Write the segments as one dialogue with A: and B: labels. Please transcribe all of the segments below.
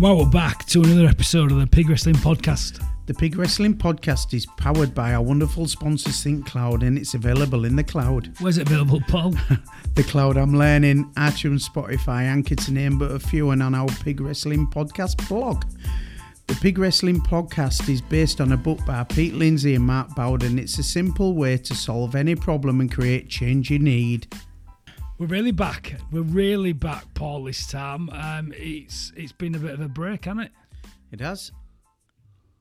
A: Well, we're back to another episode of the Pig Wrestling Podcast.
B: The Pig Wrestling Podcast is powered by our wonderful sponsor Think Cloud and it's available in the cloud.
A: Where's it available, Paul?
B: the cloud I'm learning, iTunes, Spotify, Anchor to name but a few, and on our Pig Wrestling Podcast blog. The Pig Wrestling Podcast is based on a book by Pete Lindsay and Mark Bawden. It's a simple way to solve any problem and create change you need.
A: We're really back. We're really back, Paul. This time, um, it's it's been a bit of a break, hasn't it?
B: It has.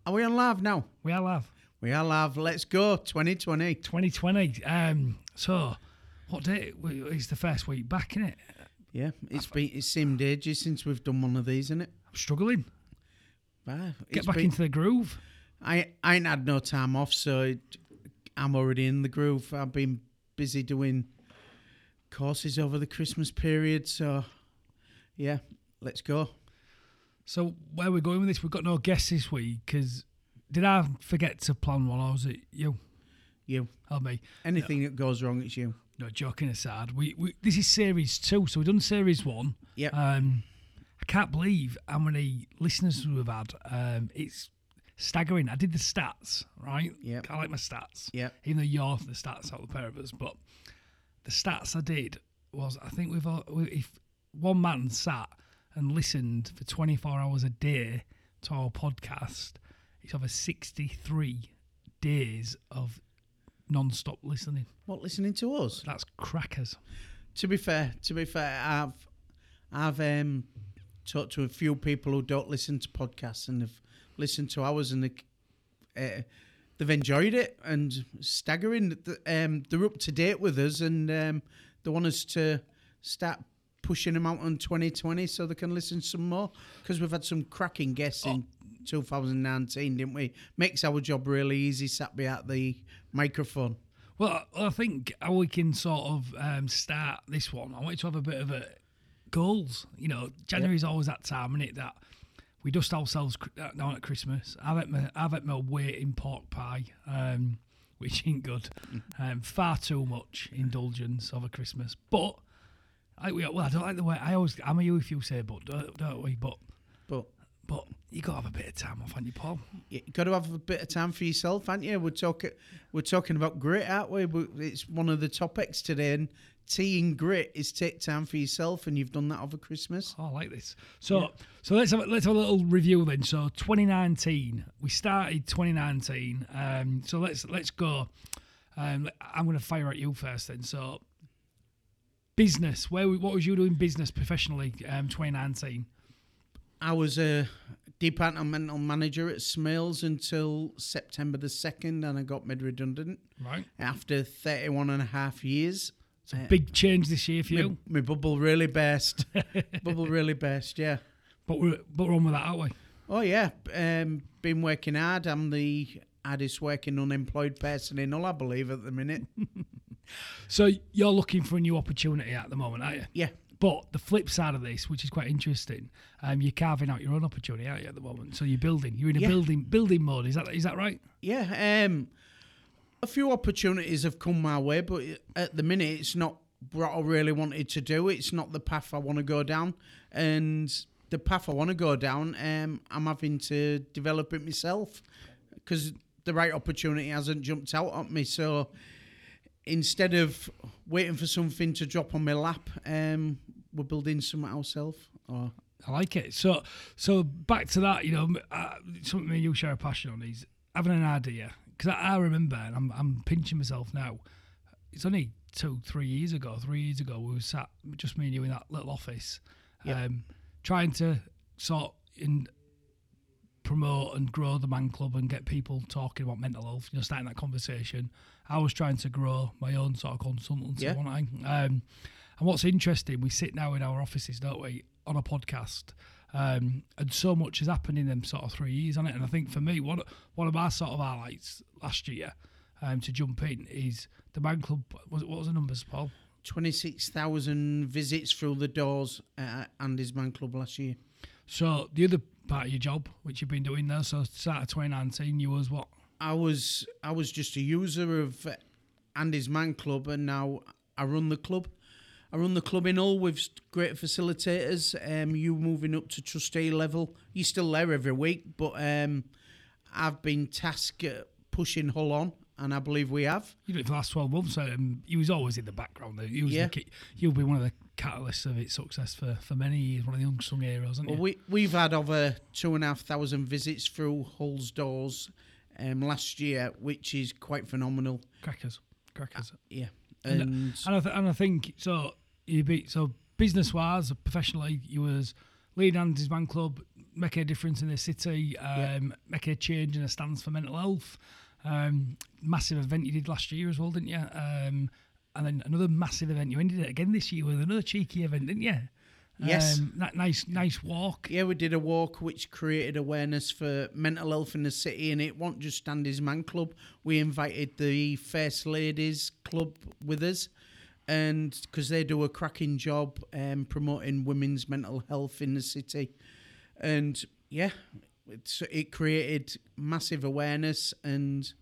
B: Are we on live now?
A: We are live.
B: We are live. Let's go. 2020.
A: 2020. Um, so, what day? It's the first week back, isn't it?
B: Yeah, it's been it seemed ages since we've done one of these, isn't it?
A: I'm struggling.
B: Wow,
A: Get back been, into the groove.
B: I I ain't had no time off, so it, I'm already in the groove. I've been busy doing courses over the Christmas period. So, yeah, let's go.
A: So, where we're going with this, we've got no guests this week because did I forget to plan one or was it you?
B: You.
A: Or me.
B: Anything no. that goes wrong, it's you.
A: No, joking aside, we, we this is series two, so we've done series one.
B: Yeah.
A: Um, I can't believe how many listeners we've had. Um, it's staggering. I did the stats, right?
B: Yeah.
A: I like my stats.
B: Yeah.
A: Even though you're the stats out of the pair of us, but the stats I did was I think we've all, if one man sat and listened for 24 hours a day to our podcast, it's over 63 days of non-stop listening.
B: What listening to us?
A: That's crackers.
B: To be fair, to be fair, I've I've um, talked to a few people who don't listen to podcasts and have listened to ours and they, uh, they've enjoyed it and staggering. Um, they're up to date with us and um, they want us to start pushing them out on 2020 so they can listen some more because we've had some cracking guests oh. in 2019, didn't we? Makes our job really easy sat behind the microphone.
A: Well, I think how we can sort of um, start this one. I want to have a bit of a goals. You know, January's yep. always that time, isn't it? That we dust ourselves uh, down at Christmas. I've had my, I've had my weight in pork pie, um, which ain't good. Um, far too much indulgence over Christmas. But I, well, I don't like the way I always. I'm a you if you say but, don't, don't we? But
B: but
A: but you got to have a bit of time off, haven't you, Paul?
B: You got to have a bit of time for yourself, haven't you? We're talking we're talking about grit, aren't we? It's one of the topics today, and tea and grit is take time for yourself, and you've done that over Christmas.
A: Oh, I like this. So, yeah. so let's have let's have a little review then. So, 2019, we started 2019. Um, so let's let's go. Um, I'm going to fire at you first then. So, business. Where what was you doing business professionally? Um, 2019.
B: I was a departmental manager at Smales until September the 2nd, and I got made redundant.
A: Right.
B: After 31 and a half years.
A: It's a big change this year for you.
B: My, bubble really burst. bubble really burst, yeah.
A: But we're but we're on with that, aren't we?
B: Oh yeah, um, been working hard. I'm the hardest working unemployed person in all, I believe, at the minute.
A: so you're looking for a new opportunity at the moment, aren't you?
B: Yeah.
A: But the flip side of this, which is quite interesting, um, you're carving out your own opportunity, aren't you, at the moment? So you're building. You're in a yeah. building building mode. Is that is that right?
B: Yeah. Um, a few opportunities have come my way, but at the minute, it's not what I really wanted to do. It's not the path I want to go down, and the path I want to go down, um, I'm having to develop it myself because the right opportunity hasn't jumped out at me. So instead of waiting for something to drop on my lap, um, we're building something ourselves. Or
A: I like it. So, so back to that. You know, uh, something you share a passion on is having an idea because I, I, remember, and I'm, I'm pinching myself now. It's only two, three years ago. Three years ago, we were sat just me and you in that little office, yep. um, trying to sort in promote and grow the man club and get people talking about mental health. You know, starting that conversation. I was trying to grow my own sort of consultancy, yeah. wasn't I? Um, and what's interesting, we sit now in our offices, don't we, on a podcast. Um, and so much has happened in them sort of three years on it. And I think for me, one one of my sort of highlights last year um, to jump in is the man club. Was what was the numbers, Paul?
B: Twenty six thousand visits through the doors at Andy's man club last year.
A: So the other part of your job, which you've been doing there, so start of twenty nineteen, you was what?
B: I was I was just a user of Andy's man club, and now I run the club. I run the club in Hull with great facilitators. Um, you moving up to trustee level. You're still there every week, but um, I've been tasked at pushing Hull on, and I believe we have.
A: You for the last 12 months. Um, he was always in the background. Though. He was
B: Yeah.
A: the he'll be one of the catalysts of its success for, for many years, one of the unsung heroes, isn't
B: Well,
A: he?
B: we we've had over two and a half thousand visits through Hull's doors um, last year, which is quite phenomenal.
A: Crackers. Crackers.
B: Yeah,
A: And-
B: and,
A: And I, th- and I think so. You be so business wise, professionally, you was leading Andy's Man Club, making a difference in the city, um, making a change in a stance for mental health. Um, massive event you did last year as well, didn't you? Um, and then another massive event. You ended it again this year with another cheeky event, didn't you?
B: Yes.
A: Um, that nice, nice walk.
B: yeah, we did a walk which created awareness for mental health in the city, and it wasn't just stand Andy's Man Club. We invited the First Ladies Club with us, and because they do a cracking job um, promoting women's mental health in the city, and yeah, it's, it created massive awareness, and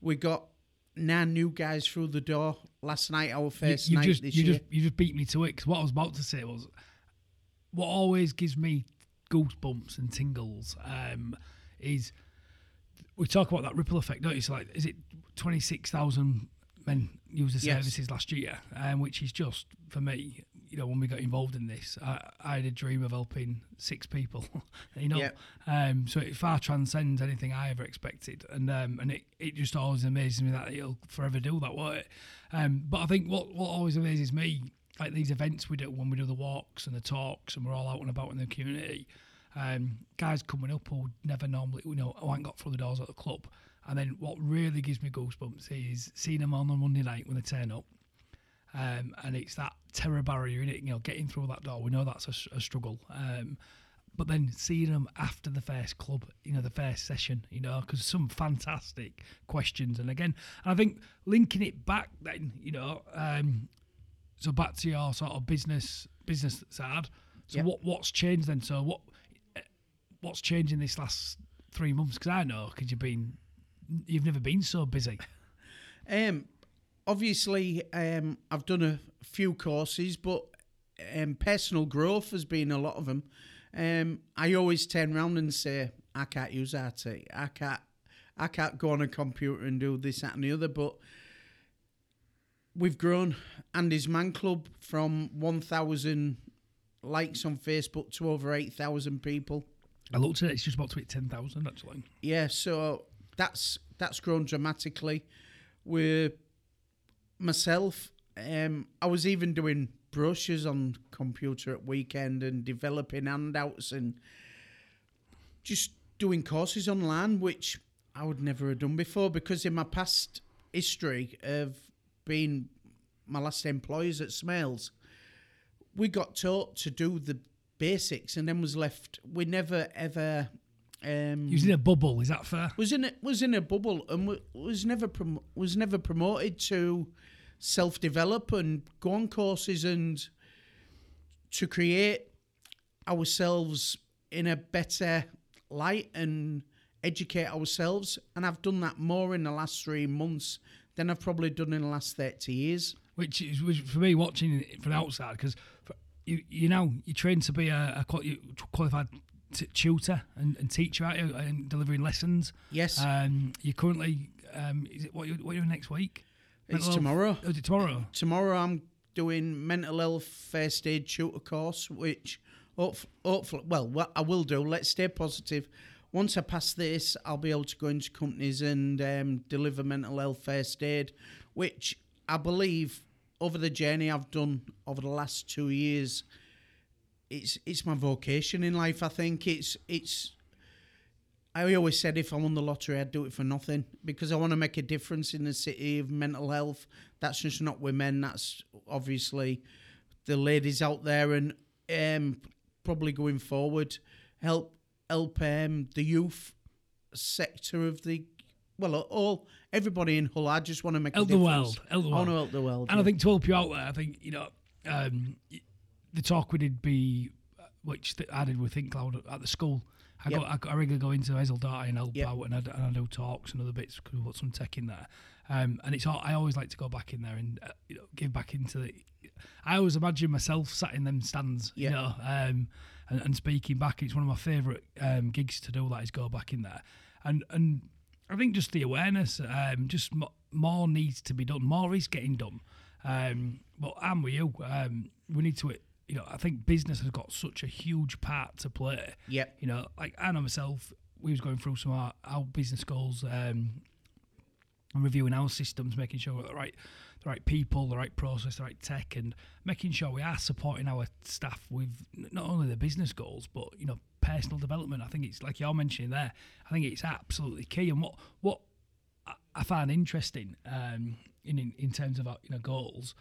B: we got nine new guys through the door last night. Our
A: You,
B: first
A: you
B: night
A: just,
B: this
A: you
B: year.
A: just, you just beat me to it. Because what I was about to say was, what always gives me goosebumps and tingles um, is we talk about that ripple effect, don't you? So like, is it twenty six thousand men use the
B: Yes.
A: services last year, um, which is just for me. You know, when we got involved in this, I, I had a dream of helping six people. you know,
B: Yeah.
A: um, so it far transcends anything I ever expected, and um, and it, it just always amazes me that it'll forever do that, won't it? Um, but I think what what always amazes me, like these events we do when we do the walks and the talks, and we're all out and about in the community. Um, guys coming up who never normally, you know, who haven't got through the doors at the club, and then what really gives me goosebumps is seeing them on a Monday night when they turn up, um, and it's that terror barrier in it. You know, getting through that door. We know that's a struggle. Um, but then seeing them after the first club, you know, the first session, you know, because some fantastic questions. And again, I think linking it back then, you know, um, so back to your sort of business business side. So
B: Yep.
A: what what's changed then? So what eh, what's changed in this last three months? Because I know because you've been you've never been so busy.
B: Um, obviously, um, I've done a few courses, but um, personal growth has been a lot of them. Um, I always turn around and say, I can't use IT. I can't. I can't go on a computer and do this, that, and the other. But we've grown Andy's Man Club from 1,000 likes on Facebook to over 8,000 people.
A: I looked at it; it's just about to hit ten thousand actually.
B: Yeah, so that's that's grown dramatically. With myself, um, I was even doing brushes on computer at weekend and developing handouts and just doing courses online, which I would never have done before because in my past history of being my last employees at Smales, we got taught to do the basics and then was left. We never ever. Um,
A: You was in a bubble. Is that fair?
B: was in a, was in a bubble and was never prom- was never promoted to self develop and go on courses and to create ourselves in a better light and educate ourselves. And I've done that more in the last three months than I've probably done in the last thirty years.
A: which is which for me watching it from the outside because you you know you trained to be a, a qualified t- tutor and, and teacher out here and delivering lessons.
B: Yes,
A: Um, you're currently um, is it what you what you doing next week?
B: it's
A: mental health-
B: tomorrow.
A: Oh, is it tomorrow?
B: tomorrow I'm doing mental health first aid tutor course, which hopefully, hopefully, well, what I will do. Let's stay positive. Once I pass this, I'll be able to go into companies and um, deliver mental health first aid, which I believe over the journey I've done over the last two years, it's it's my vocation in life. I think it's it's. I always said if I won the lottery, I'd do it for nothing because I want to make a difference in the city of mental health. That's just not women. That's obviously the ladies out there, and um, probably going forward, help help um, the youth sector of the well, all everybody in Hull. I just want to make
A: Help
B: a
A: the world. Help the
B: I want to help the world.
A: And I think to help you out there, I think you know um, the talk we did be, which th- I did with Think Cloud at the school. I
B: Yep.
A: go, I, I regularly go into Hazel Darty and help
B: Yep.
A: out, and I, and I do talks and other bits because we've got some tech in there. Um, and it's all, I always like to go back in there and uh, you know give back into the I always imagine myself sat in them stands,
B: Yeah.
A: you know, um, and, and speaking back. It's one of my favourite um, gigs to do. That is go back in there, and and I think just the awareness, um, just mo- more needs to be done. More is getting done. Um, but I'm with you. Um, we need to, you know, I think business has got such a huge part to play.
B: Yep.
A: You know, like I know myself, we was going through some of our, our business goals um, and reviewing our systems, making sure we're the right, the right people, the right process, the right tech, and making sure we are supporting our staff with not only the business goals, but you know, personal development. I think it's like you're mentioning there. I think it's absolutely key. And what what I- I find interesting um, in, in in terms of our you know goals.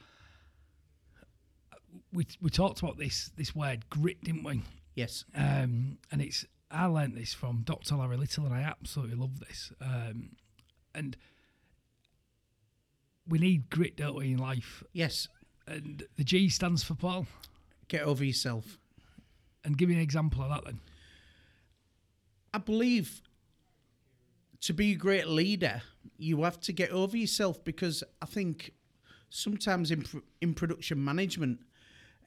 A: We, we talked about this this word grit, didn't we?
B: Yes.
A: um, and it's I learnt this from Dr. Larry Little, and I absolutely love this. Um, and we need grit, don't we, in life?
B: Yes.
A: And the G stands for Paul.
B: Get over yourself.
A: And give me an example of that then.
B: I believe to be a great leader, you have to get over yourself because I think sometimes in, pr- in production management,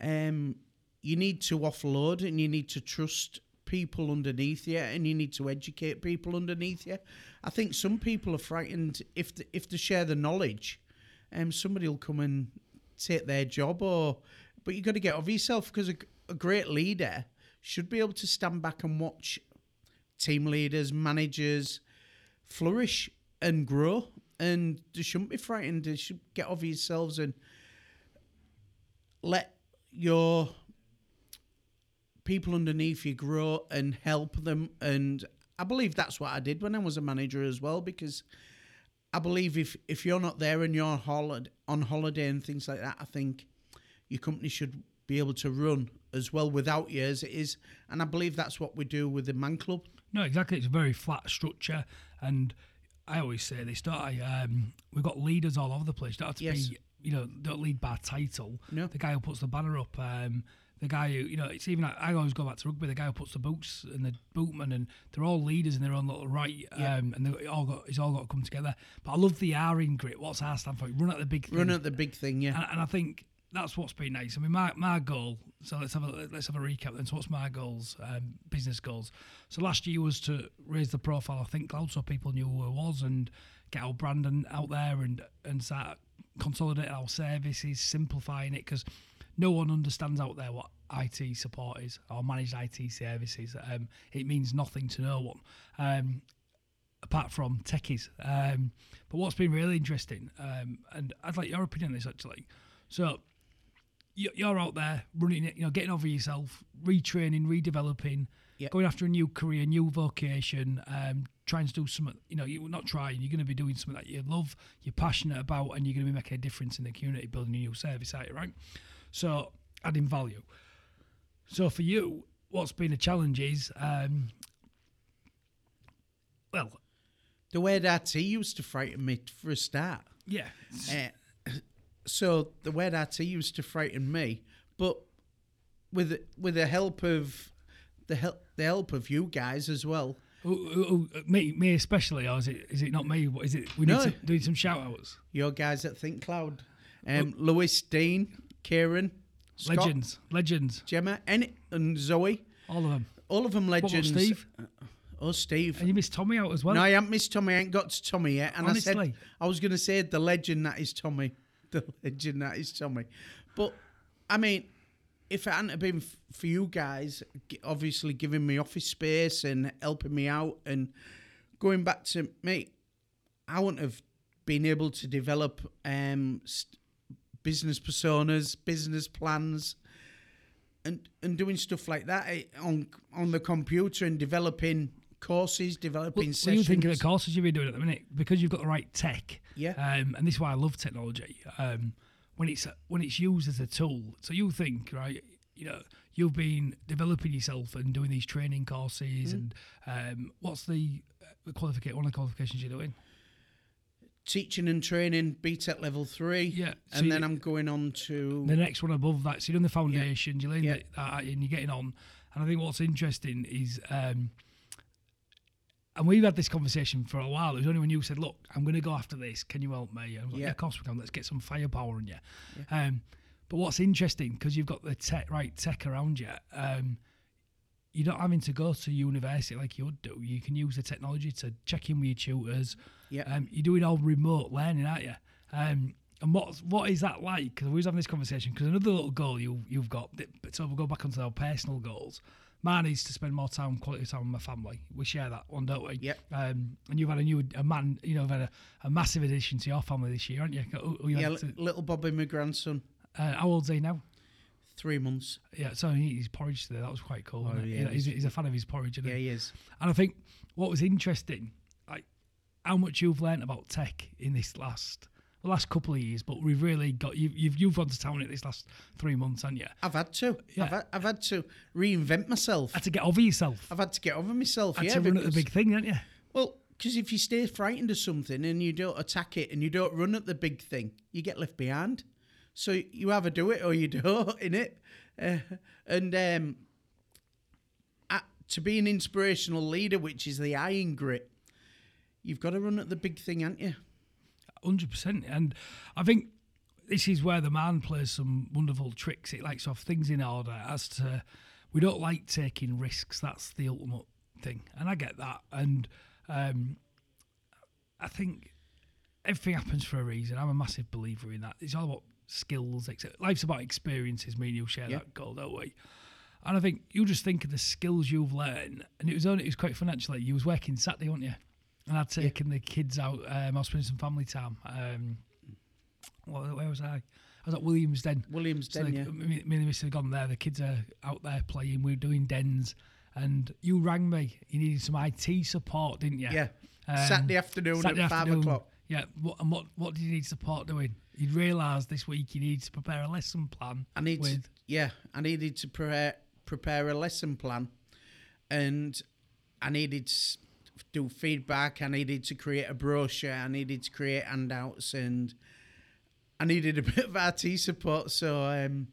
B: um, you need to offload and you need to trust people underneath you and you need to educate people underneath you. I think some people are frightened if th- if they share the knowledge, um, somebody will come and take their job or but you got to get over yourself because a, a great leader should be able to stand back and watch team leaders, managers flourish and grow. And they shouldn't be frightened. They should get over yourselves and let your people underneath you grow and help them. And I believe that's what I did when I was a manager as well, because I believe if, if you're not there and you're on holiday, on holiday and things like that, I think your company should be able to run as well without you as it is. And I believe that's what we do with the Man Club.
A: No, exactly. It's a very flat structure, and I always say this, don't I? Um, we've got leaders all over the place. Don't have to
B: Yes.
A: be, you know, don't lead by title.
B: No.
A: The guy who puts the banner up, um, the guy who, you know, it's even like, I always go back to rugby. The guy who puts the boots and the bootman, and they're all leaders in their own little right.
B: Yeah.
A: Um, and they all got, it's all got to come together. But I love the R in grit. What's R stand for? Run at the big thing.
B: Run at the big thing, yeah.
A: and, and I think that's what's been nice. I mean, my, my goal. So let's have a let's have a recap. Then, so what's my goals? Um, business goals. So last year was to raise the profile I Think Cloud, so people knew who I was, and get our brand and, out there, and and start consolidating our services, simplifying it, because no one understands out there what IT support is or managed IT services. Um, it means nothing to no one. Um, apart from techies. Um, but what's been really interesting, um, and I'd like your opinion on this actually. So you- you're out there running it, you know, getting over yourself, retraining, redeveloping,
B: Yep.
A: going after a new career, new vocation, um, trying to do something. You know, you're not trying. You're going to be doing something that you love, you're passionate about, and you're going to be making a difference in the community, building a new service out, right? So adding value. So for you, what's been a challenge is, um, well,
B: The word IT used to frighten me for a start.
A: yeah,
B: Uh, so the word IT used to frighten me, but with with the help of the help the help of you guys as well.
A: Ooh, ooh, me, me especially, or is it? Is it not me? What is it? We need
B: No.
A: to do some shout outs.
B: Your guys at Think Cloud, um, Lewis, Dean, Kieran, Scott,
A: Legends, legends,
B: Gemma, and, and Zoe.
A: all of them.
B: All of them
A: What
B: legends.
A: Steve?
B: Oh, Steve.
A: And you missed Tommy out as well.
B: no, I haven't missed Tommy. I ain't got to Tommy yet. And I
A: Honestly.
B: said I was going to say the legend that is Tommy. The legend that is Tommy. But I mean, if it hadn't have been f- for you guys, g- obviously giving me office space and helping me out, and going back to me, I wouldn't have been able to develop um, st- business personas, business plans, and and doing stuff like that eh, on on the computer and developing courses, developing
A: what
B: sessions.
A: you think of the courses you've been doing at the minute? Because you've got the right tech.
B: Yeah.
A: Um, and this is why I love technology. Um, when it's when it's used as a tool. So you think, right? You know, you've been developing yourself and doing these training courses. And um, what's the uh, qualification? One of the qualifications you're doing?
B: Teaching and training BTEC level three.
A: Yeah, so
B: and then I'm going on to
A: the next one above that. So you're doing the foundations, you're learning
B: Yeah.
A: that, and you're getting on. And I think what's interesting is, um, and we've had this conversation for a while. It was only when you said, "Look, I'm going to go after this. Can you help me?" And I was like,
B: Yeah.
A: yeah, of course we can. Let's get some firepower in you. Um, but what's interesting because you've got the tech right tech around you. Um, you're not having to go to university like you would do. You can use the technology to check in with your tutors.
B: Yeah.
A: Um, you're doing all remote learning, aren't you? Um, and what what is that like? Because we was having this conversation. Because another little goal you you've got. So we'll go back onto our personal goals. Mine is to spend more time, quality time with my family. We share that one, don't we?
B: Yep.
A: Um, and you've had a new, a man, you know, you've had a, a massive addition to your family this year, haven't you? Oh, oh, you
B: Yeah,
A: to-
B: little Bobby, my grandson,
A: uh, how old's he now?
B: three months.
A: Yeah, so he his porridge today. That was quite cool.
B: Oh, yeah,
A: he's, he's a fan of his porridge. Isn't
B: Yeah,
A: he?
B: he is.
A: And I think what was interesting, how much you've learnt about tech in this last the last couple of years, but we've really got you, you've you've gone to town in this last three months, haven't you?
B: I've had to.
A: Yeah.
B: I've, had, I've had to reinvent myself.
A: Had to get over yourself.
B: I've had to get over myself.
A: Had
B: yeah,
A: to run at the big thing, haven't you?
B: Well, because if you stay frightened of something and you don't attack it and you don't run at the big thing, you get left behind. So you either do it or you don't in it. Uh, and um, to be an inspirational leader, which is the iron grit, you've got to run at the big thing, haven't you?
A: Hundred percent, and I think this is where the man plays some wonderful tricks. It likes off things in order. As to, we don't like taking risks. That's the ultimate thing, and I get that. And um, I think everything happens for a reason. I'm a massive believer in that. It's all about skills. Life's about experiences. Me and you share
B: Yeah.
A: that goal, don't we? And I think you just think of the skills you've learned, and it was only it was quite fun actually. You was working Saturday, weren't you? And I'd taken the kids out. Um, I was spending some family time. Um, where, where was I? I was at Williams Den.
B: Williams
A: So
B: Den,
A: the,
B: yeah.
A: me, me and the missus had gone there. The kids are out there playing. We are doing dens, and you rang me. You needed some IT support, didn't you?
B: Yeah.
A: Um,
B: Saturday afternoon
A: Saturday
B: at five
A: afternoon.
B: o'clock.
A: Yeah. What, and what what did you need support doing? You'd realise this week you need to prepare a lesson plan.
B: I need to, yeah, I needed to prepare prepare a lesson plan, and I needed s- do feedback. I needed to create a brochure. I needed to create handouts, and I needed a bit of IT support. So um,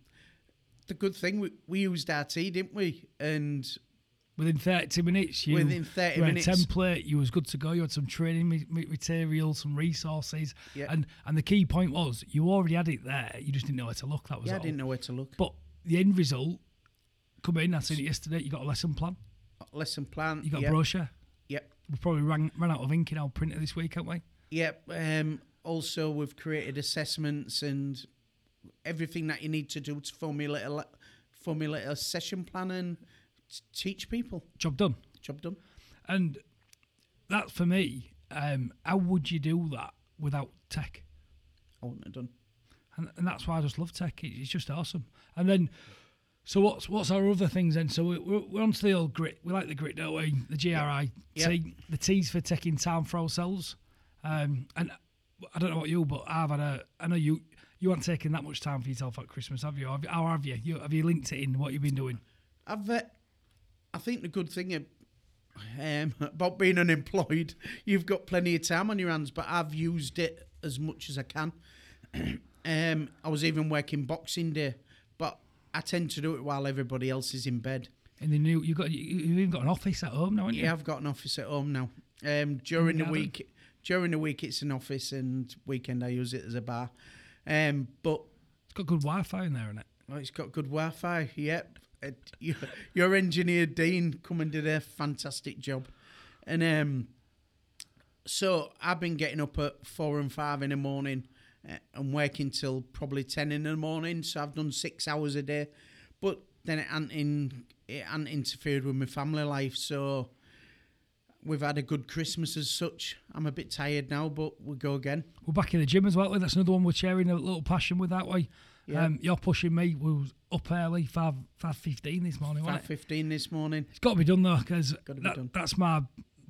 B: the good thing we, we used RT, didn't we? And
A: within thirty minutes. You,
B: Within 30
A: you had
B: minutes.
A: a template. You was good to go. You had some training ma- ma- material, some resources,
B: Yeah.
A: and and the key point was you already had it there. You just didn't know where to look. That was
B: yeah, I didn't know where to look.
A: But the end result, come in. I seen it yesterday. You got a lesson plan.
B: lesson plan.
A: You got a brochure. We probably ran ran out of ink in our printer this week, haven't we?
B: Yep. Um, also, we've created assessments and everything that you need to do to formulate a, formulate a session plan and t- teach people.
A: Job done.
B: Job done.
A: And that for me, um, how would you do that without tech?
B: I wouldn't have done.
A: and, and that's why I just love tech. It's just awesome. And then, so what's what's our other things then? So we- we're, we're on to the old grit. We like the grit, don't we? The GRI
B: Yep.
A: T. The T's for taking time for ourselves. Um, and I don't know about you, but I've had a. I know you. You haven't taking that much time for yourself at Christmas, have you? Have, how have you? you? Have you linked it in what you've been doing?
B: I've, uh, I think the good thing um, about being unemployed, you've got plenty of time on your hands, but I've used it as much as I can. um, I was even working Boxing Day, I tend to do it while everybody else is in bed.
A: In the new, you got you, you've even got an office at home now, haven't you?
B: Yeah, I've got an office at home now. Um, during the week, during the week it's an office, and weekend I use it as a bar. Um, but
A: It's got good Wi-Fi in there, isn't it?
B: oh, it's got good Wi-Fi. Yep, It- your, your engineer Dean come and did a fantastic job, and um, so I've been getting up at four and five in the morning and working till probably ten in the morning. So I've done six hours a day, but then it hadn't, in, it hadn't interfered with my family life. So we've had a good Christmas as such. I'm a bit tired now, but we'll go again.
A: We're back in the gym as well. That's another one we're sharing a little passion with that way.
B: Yeah.
A: Um, you're pushing me. We was up early, five five fifteen this morning.
B: Five
A: Wasn't it?
B: fifteen this morning.
A: It's got to be done though, because
B: done.
A: that's my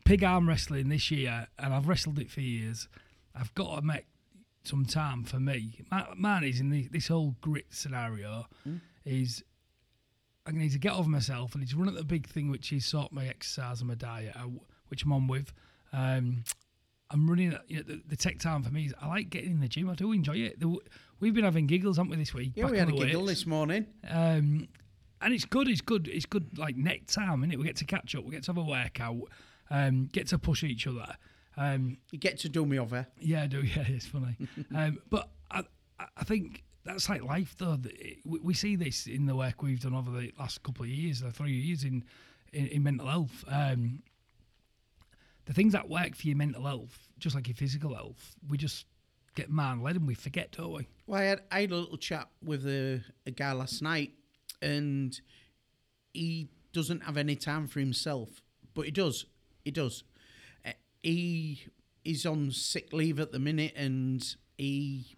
A: pig arm wrestling this year, and I've wrestled it for years. I've got to make some time for me. My, mine is in the, this whole grit scenario.
B: Hmm.
A: Is I need to get over myself and to run at the big thing, which is sort my exercise and my diet, uh, which I'm on with. Um, I'm running. You know, the, the tech time for me is I like getting in the gym. I do enjoy it. The, we've been having giggles, haven't we, this week?
B: Yeah,
A: back
B: we had a giggle
A: weights.
B: this morning.
A: Um, and it's good. It's good. It's good. Like neck time, innit? We get to catch up. We get to have a workout. Um, get to push each other. Um,
B: You get to do me over.
A: yeah, I do. Yeah, it's funny. um, but I, I- think that's like life, though. We, we see this in the work we've done over the last couple of years, the three years in in, in mental health. Um, the things that work for your mental health, just like your physical health, we just get man led and we forget, don't we?
B: Well, I had, I had a little chat with a, a guy last night, and he doesn't have any time for himself, but he does. He does. He is on sick leave at the minute, and he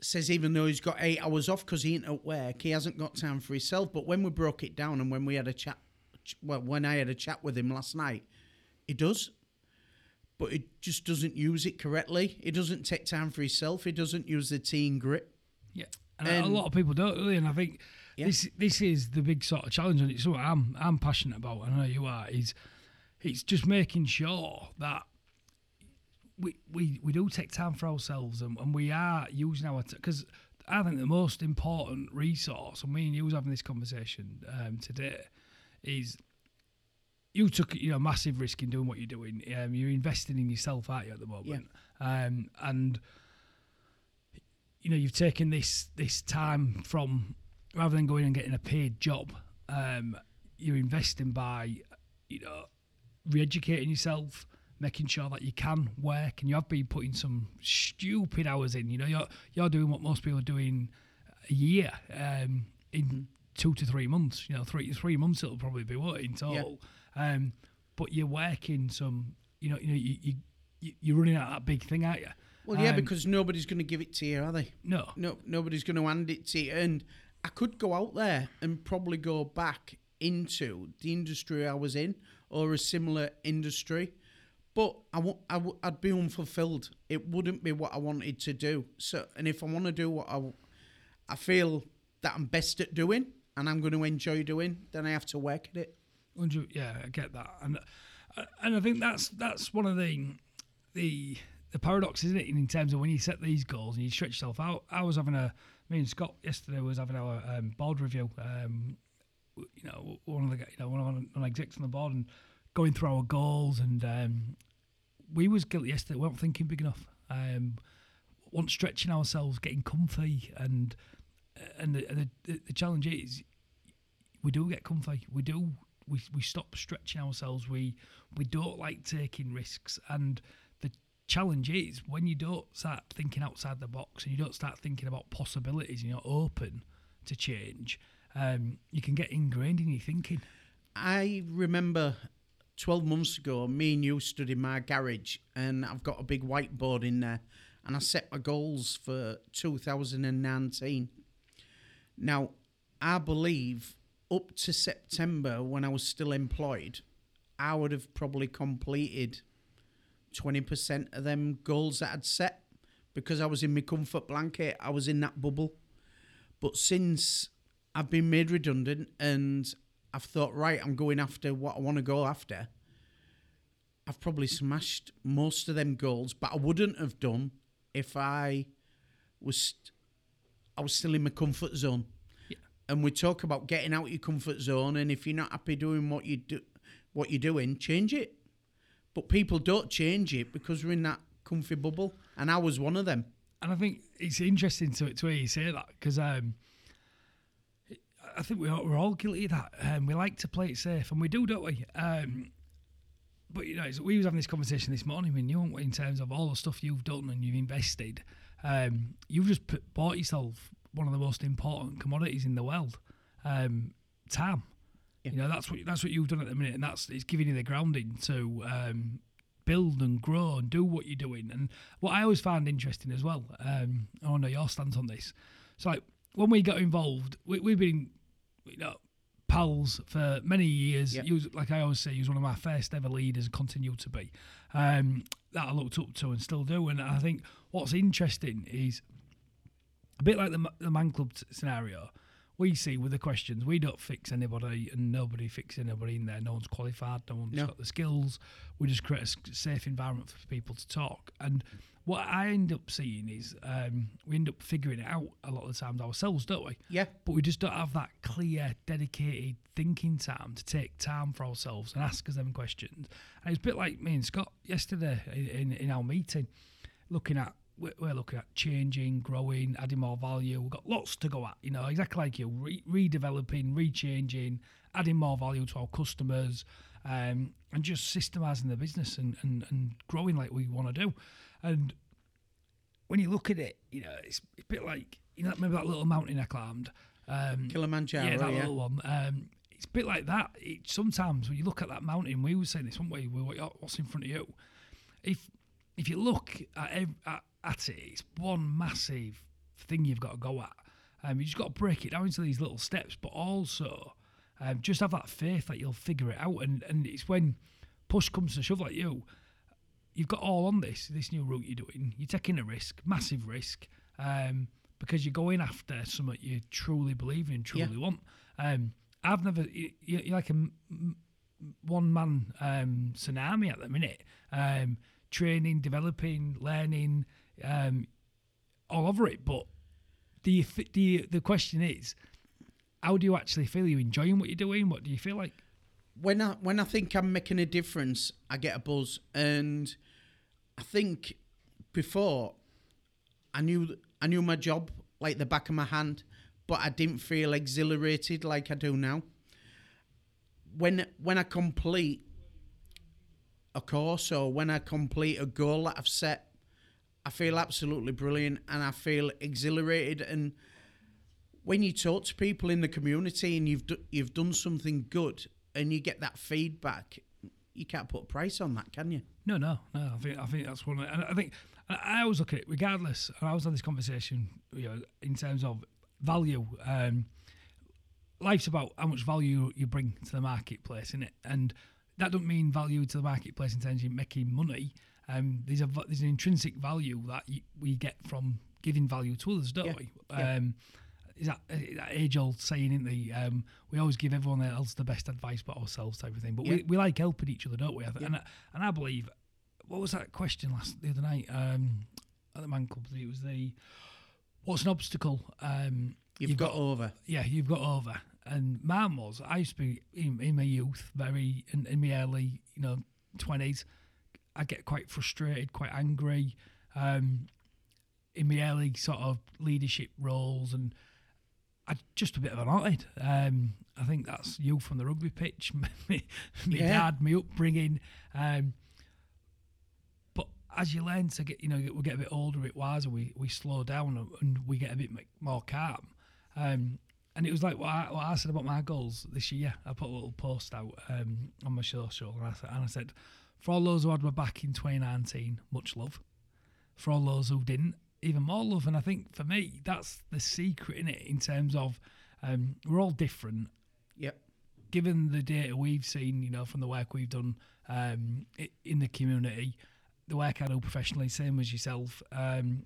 B: says even though he's got eight hours off because he ain't at work, he hasn't got time for himself. But when we broke it down and when we had a chat, well, when I had a chat with him last night, he does but he just doesn't use it correctly. He doesn't take time for himself. He doesn't use the team grit.
A: Yeah, and, a- a lot of people don't really. And I think
B: Yeah.
A: this this is the big sort of challenge, and it's something I'm I'm passionate about. I know you are. Is it's just making sure that we we, we do take time for ourselves, and, and we are using our because I think the most important resource, and me and you was having this conversation um, today, is you took you know massive risk in doing what you're doing. Um, you're investing in yourself, aren't you, at the moment? Um, and you know you've taken this this time from rather than going and getting a paid job. Um, you're investing by you know re-educating yourself, making sure that you can work, and you have been putting some stupid hours in. You know you're you're doing what most people are doing a year um, in two to three months. You know three three months it'll probably be what in total. Um, but you're working some. You know you know you. you you- you're running out that big thing, aren't you?
B: Well, yeah,
A: Um,
B: because nobody's going to give it to you, are they?
A: no,
B: No, nobody's going to hand it to you. And I could go out there and probably go back into the industry I was in or a similar industry, but I w- I w- I'd be unfulfilled. It wouldn't be what I wanted to do. So, and if I want to do what I, w- I feel that I'm best at doing and I'm going to enjoy doing, then I have to work at it.
A: Yeah, I get that, and uh, and I think that's that's one of the the the paradox, isn't it? In terms of when you set these goals and you stretch yourself out. I was having a me and Scott yesterday was having our um, board review. Um, you know, one of the you know one of one execs on the board and going through our goals, and um, we was guilty yesterday. We weren't thinking big enough. Um, weren't stretching ourselves, getting comfy, and and the, and the, the challenge is we do get comfy. We do. We, we stop stretching ourselves. We we don't like taking risks. And the challenge is when you don't start thinking outside the box and you don't start thinking about possibilities and you're open to change, um, you can get ingrained in your thinking.
B: I remember 12 months ago, me and you stood in my garage, and I've got a big whiteboard in there, and I set my goals for 2019. Now, I believe up to September, when I was still employed, I would have probably completed 20% of them goals that I'd set because I was in my comfort blanket, I was in that bubble. But since I've been made redundant and I've thought, right, I'm going after what I want to go after, I've probably smashed most of them goals, but I wouldn't have done if I was I was still in my comfort zone.
A: Yeah.
B: And we talk about getting out your comfort zone, and if you're not happy doing what you do, what you're doing, change it. But people don't change it because we're in that comfy bubble, and I was one of them.
A: And I think it's interesting to, to hear you say that because um, I think we are, we're all guilty of that. Um, we like to play it safe, and we do, don't we? Um, but you know, it's- we was having this conversation this morning with you in terms of all the stuff you've done and you've invested. Um, you've just put, bought yourself one of the most important commodities in the world, um, time.
B: Yeah.
A: You know, that's what that's what you've done at the minute, and that's it's giving you the grounding to um, build and grow and do what you're doing. And what I always found interesting as well, um, I know your stance on this. So, like when we got involved, we, we've been, you know, pals for many years.
B: Yeah.
A: You was, like I always say, he was one of my first ever leaders, and continued to be. Um, that I looked up to and still do. And I think what's interesting is a bit like the, the man club t- scenario. We see with the questions, we don't fix anybody, and nobody fixes anybody in there. No one's qualified, no one's
B: No.
A: got the skills. We just create a safe environment for people to talk. And what I end up seeing is um, we end up figuring it out a lot of the times ourselves, don't we?
B: Yeah,
A: but we just don't have that clear, dedicated thinking time to take time for ourselves and ask us them questions. And it's a bit like me and Scott yesterday in, in, in our meeting, looking at we're, looking at changing, growing, adding more value. We've got lots to go at. You know, exactly like you, re- redeveloping, rechanging, adding more value to our customers, um, and just systemizing the business and, and, and growing like we want to do. And when you look at it, you know, it's a bit like you know maybe that little mountain I climbed. Um,
B: Kilimanjaro,
A: yeah, that
B: yeah.
A: little one. Um, it's a bit like that. It, sometimes when you look at that mountain, we were saying this way. We were, what's in front of you? If if you look at, ev- at at it, it's one massive thing you've got to go at. Um, you just got to break it down into these little steps, but also um, just have that faith that you'll figure it out. And and it's when push comes to shove, like you, you've got all on this this new route you're doing. You're taking a risk, massive risk, um, because you're going after something you truly believe in, truly want. Um, I've never you, you're like a one man um, tsunami at the minute. Um, training, developing, learning, um, all over it. But do you, the question is, how do you actually feel? Are you enjoying what you're doing? What do you feel like?
B: when I when I think I'm making a difference, I get a buzz, and I think before I knew I knew my job like the back of my hand, but I didn't feel exhilarated like I do now. When when I complete a course or when I complete a goal that I've set, I feel absolutely brilliant and I feel exhilarated and when you talk to people in the community and you've do, you've done something good and you get that feedback, you can't put a price on that, can you?
A: No, no, no. I think I think that's one. Of, and I think and I always look at it regardless. And I always have this conversation, you know, in terms of value. Um, life's about how much value you bring to the marketplace, isn't it? And that doesn't mean value to the marketplace in terms of making money. Um, there's a there's an intrinsic value that you, we get from giving value to others, don't
B: Yeah,
A: we?
B: yeah.
A: Um, is that, that age old saying, isn't the um, we always give everyone else the best advice but ourselves type of thing. But
B: Yeah.
A: we, we like helping each other, don't we? I th-
B: Yeah.
A: And I, and I believe what was that question last the other night um, at the man club? It was the what's an obstacle um,
B: You've, got, over.
A: yeah, you've got over. And mine was, I used to be in, in my youth, very in, in my early, you know, twenties. I get quite frustrated, quite angry. Um, in my early sort of leadership roles, and I just a bit of an hothead. Um, I think that's you from the rugby pitch, my, my
B: Yeah.
A: dad, my upbringing. Um, but as you learn to get, you know, we get a bit older, a bit wiser, we, we slow down and we get a bit more calm. Um, and it was like what I, what I said about my goals this year. I put a little post out um, on my social, and I, and I said, for all those who had my back in 2019, much love. For all those who didn't, even more love. And I think for me, that's the secret in it. In terms of um, we're all different.
B: Yep.
A: Given the data we've seen, you know, from the work we've done um, in the community, the work I do professionally, same as yourself. Um,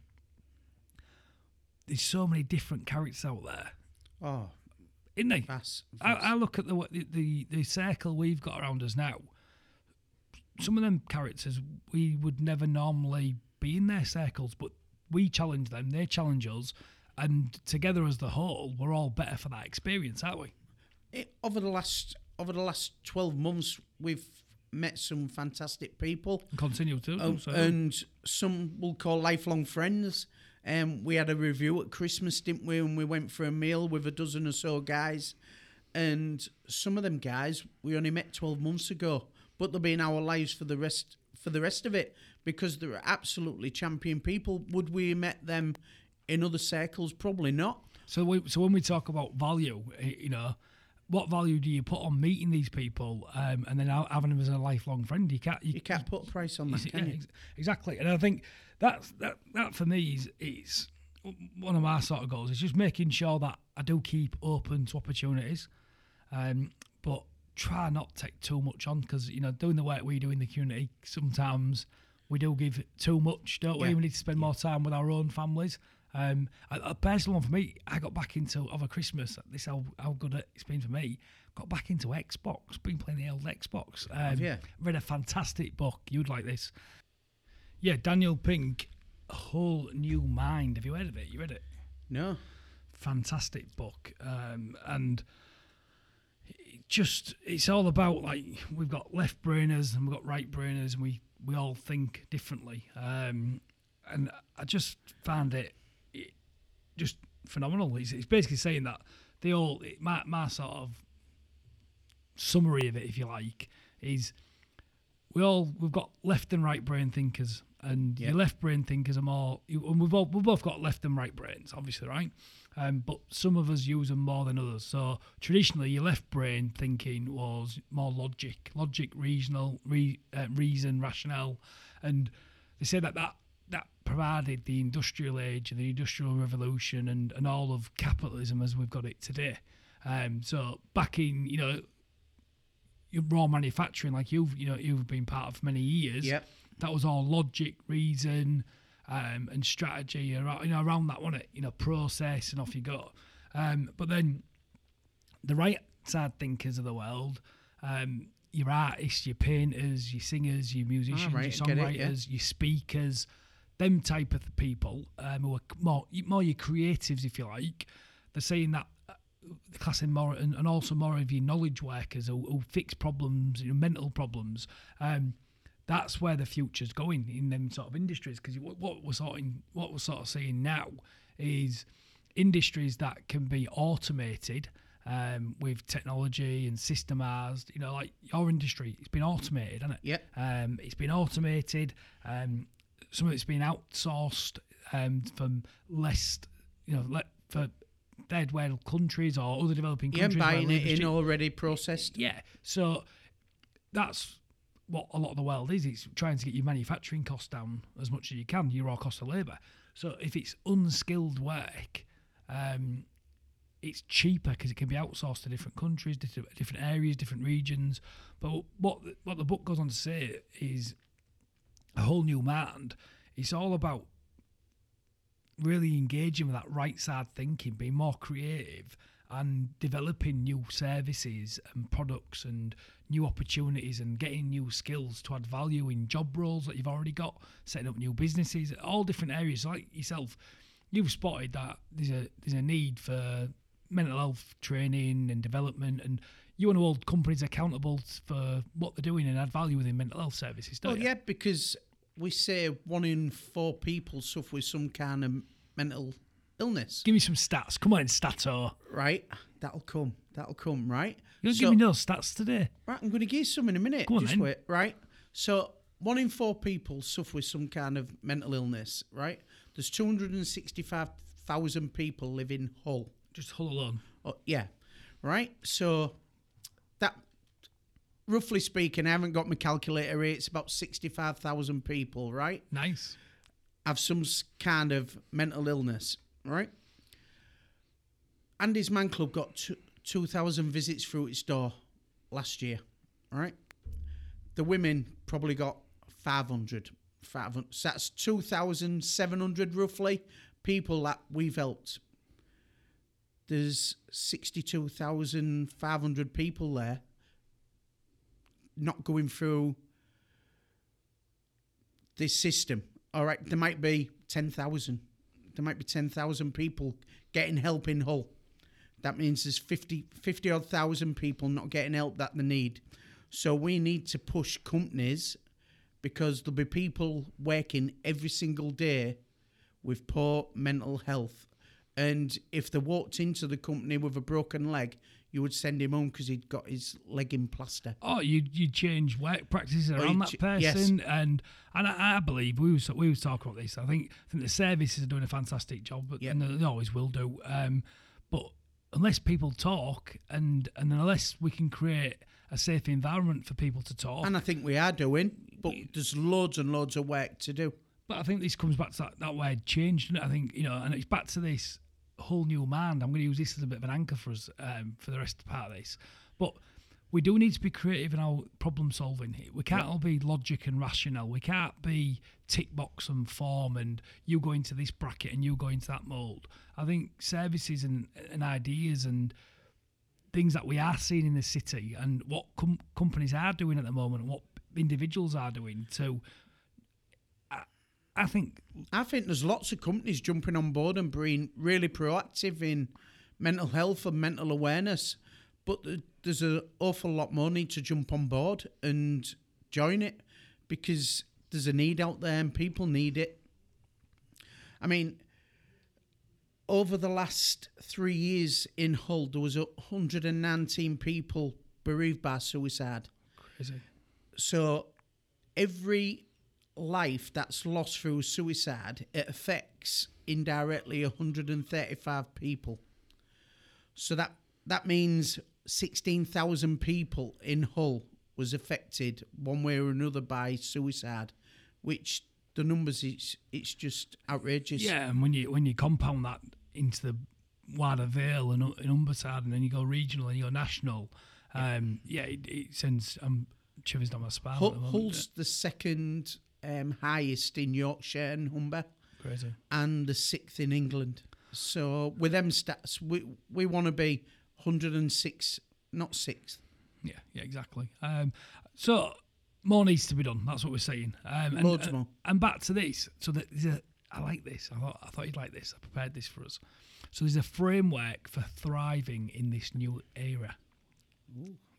A: there's so many different characters out there,
B: Oh,
A: isn't they?
B: that's,
A: I, I look at the the the circle we've got around us now. Some of them characters we would never normally be in their circles, but we challenge them, they challenge us, and together as the whole, we're all better for that experience, aren't we?
B: it, over the last over the last twelve months, we've met some fantastic people.
A: And continue to.
B: Oh,
A: so.
B: and some we'll call lifelong friends. Um, we had a review at Christmas, didn't we? And we went for a meal with a dozen or so guys. And some of them guys we only met twelve months ago, but they'll be in our lives for the rest for the rest of it because they're absolutely champion people. Would we have met them in other circles? Probably not.
A: So, we, so when we talk about value, eh, you know, what value do you put on meeting these people um, and then having them as a lifelong friend? You can't.
B: You can't put a price on that,
A: Yeah,
B: can you?
A: ex- exactly. And I think that's that that for me is is one of my sort of goals. Is just making sure that I do keep open to opportunities, um, but try not to take too much on because you know doing the work we do in the community sometimes we do give too much, don't we?
B: Yeah.
A: We need to spend more time with our own families. Um, a, a personal one for me, I got back into over Christmas. This how how good it's been for me. Got back into Xbox. Been playing the old Xbox. Um,
B: you?
A: Read a fantastic book. You'd like this. Yeah, Daniel Pink, A Whole New Mind. Have you heard of it? You read it?
B: No.
A: Fantastic book. Um, and just, it's all about like, we've got left brainers and we've got right brainers and we, we all think differently. Um, and I just found it, it just phenomenal. It's, it's basically saying that they all my my sort of summary of it, if you like, is we all we've got left and right brain thinkers, and your left brain thinkers are more. you- And we've all we've both got left and right brains, obviously, right? Um, but some of us use them more than others. So traditionally, your left brain thinking was more logic, logic, regional, re, uh, reason, rationale, and they say that that that provided the industrial age and the industrial revolution and, and all of capitalism as we've got it today. Um, so back in you know your raw manufacturing, like you've you know you've been part of for many years,
B: Yep.
A: that was all logic, reason, um, and strategy around you know around that, wasn't it? You know, process and off you go. Um, but then the right side thinkers of the world, um, your artists, your painters, your singers, your musicians,
B: right,
A: your
B: get it, yeah.
A: songwriters, your speakers, them type of people um, who are more more your creatives, if you like. They're saying that uh, the class in more and, and also more of your knowledge workers who, who fix problems, you know, mental problems. Um, that's where the future's going in them sort of industries. Because what, what we're sort of what we're sort of seeing now is industries that can be automated um, with technology and systemized. You know, like your industry, it's been automated, hasn't it?
B: Yep.
A: Um, it's been automated. Um, some of it's been outsourced um, from less, you know, le- for third world countries or other developing
B: Yeah,
A: countries. where
B: buying it in already processed.
A: Yeah. So that's what a lot of the world is. It's trying to get your manufacturing costs down as much as you can, your raw cost of labour. So if it's unskilled work, um, it's cheaper because it can be outsourced to different countries, different, areas, different regions. But what what the book goes on to say is a whole new mind. It's all about really engaging with that right side thinking, being more creative and developing new services and products and new opportunities and getting new skills to add value in job roles that you've already got, setting up new businesses, all different areas. Like yourself, you've spotted that there's a there's a need for mental health training and development and you want to hold companies accountable for what they're doing and add value within mental health services, don't
B: Well,
A: you?
B: yeah, because we say one in four people suffer with some kind of mental illness,
A: Give me some stats. Come on, Stato.
B: right? That'll come. That'll come, right?
A: You don't
B: So-
A: give me no stats today.
B: Right, I'm going to give you some in a minute.
A: Go on
B: Just
A: then.
B: wait, right? So, one in four people suffer with some kind of mental illness, right? There's 265,000 people live in Hull.
A: Just hold alone.
B: Oh, yeah, right? So, that, roughly speaking, I haven't got my calculator here, it's about 65,000 people, right?
A: Nice.
B: have some kind of mental illness, right? Andy's Man Club got two, 2,000 visits through its door last year, right? The women probably got 500. 500 so that's 2,700 roughly people that we've helped. There's 62,500 people there not going through this system. All right, there might be 10,000. There might be 10,000 people getting help in Hull. That means there's 50, 50 odd thousand people not getting help that they need. So we need to push companies because there'll be people working every single day with poor mental health. And if they walked into the company with a broken leg, you would send him home because he'd got his leg in plaster.
A: Oh, you you change work practices around that person,
B: yes.
A: and and I, I believe we was we was talking about this. I think I think the services are doing a fantastic job, but
B: Yep.
A: and they always will do. Um, but unless people talk, and and unless we can create a safe environment for people to talk,
B: And I think we are doing, but there's loads and loads of work to do.
A: But I think this comes back to that, that word change? I think, you know, and it's back to this whole new mind. I'm going to use this as a bit of an anchor for us um, for the rest of the part of this. But we do need to be creative in our problem solving here. We can't all be logic and rational. We can't be tick box and form and you go into this bracket and you go into that mould. I think services and, and ideas and things that we are seeing in the city and what com- companies are doing at the moment and what individuals are doing to I think
B: I think there's lots of companies jumping on board and being really proactive in mental health and mental awareness, but th- there's an awful lot more need to jump on board and join it because there's a need out there and people need it. I mean, over the last three years in Hull, there was 119 people bereaved by suicide.
A: Crazy.
B: So every life that's lost through suicide, it affects indirectly 135 people. So that that means 16,000 people in Hull was affected one way or another by suicide, which the numbers it's it's just outrageous.
A: Yeah, and when you when you compound that into the wider Vale and, and Humberside, and then you go regional and you go national, um, yeah, it, it sends um, shivers down my spine.
B: Hull,
A: the.
B: Hull's the second um, highest in Yorkshire and Humber,
A: crazy.
B: and the sixth in England. So with them stats, we we want to be 106, not sixth.
A: Yeah, yeah, exactly. Um, so more needs to be done. That's what we're saying. Um, and,
B: Loads
A: and,
B: more.
A: And back to this. So that there's a, I like this. I thought I thought you'd like this. I prepared this for us. So there's a framework for thriving in this new era.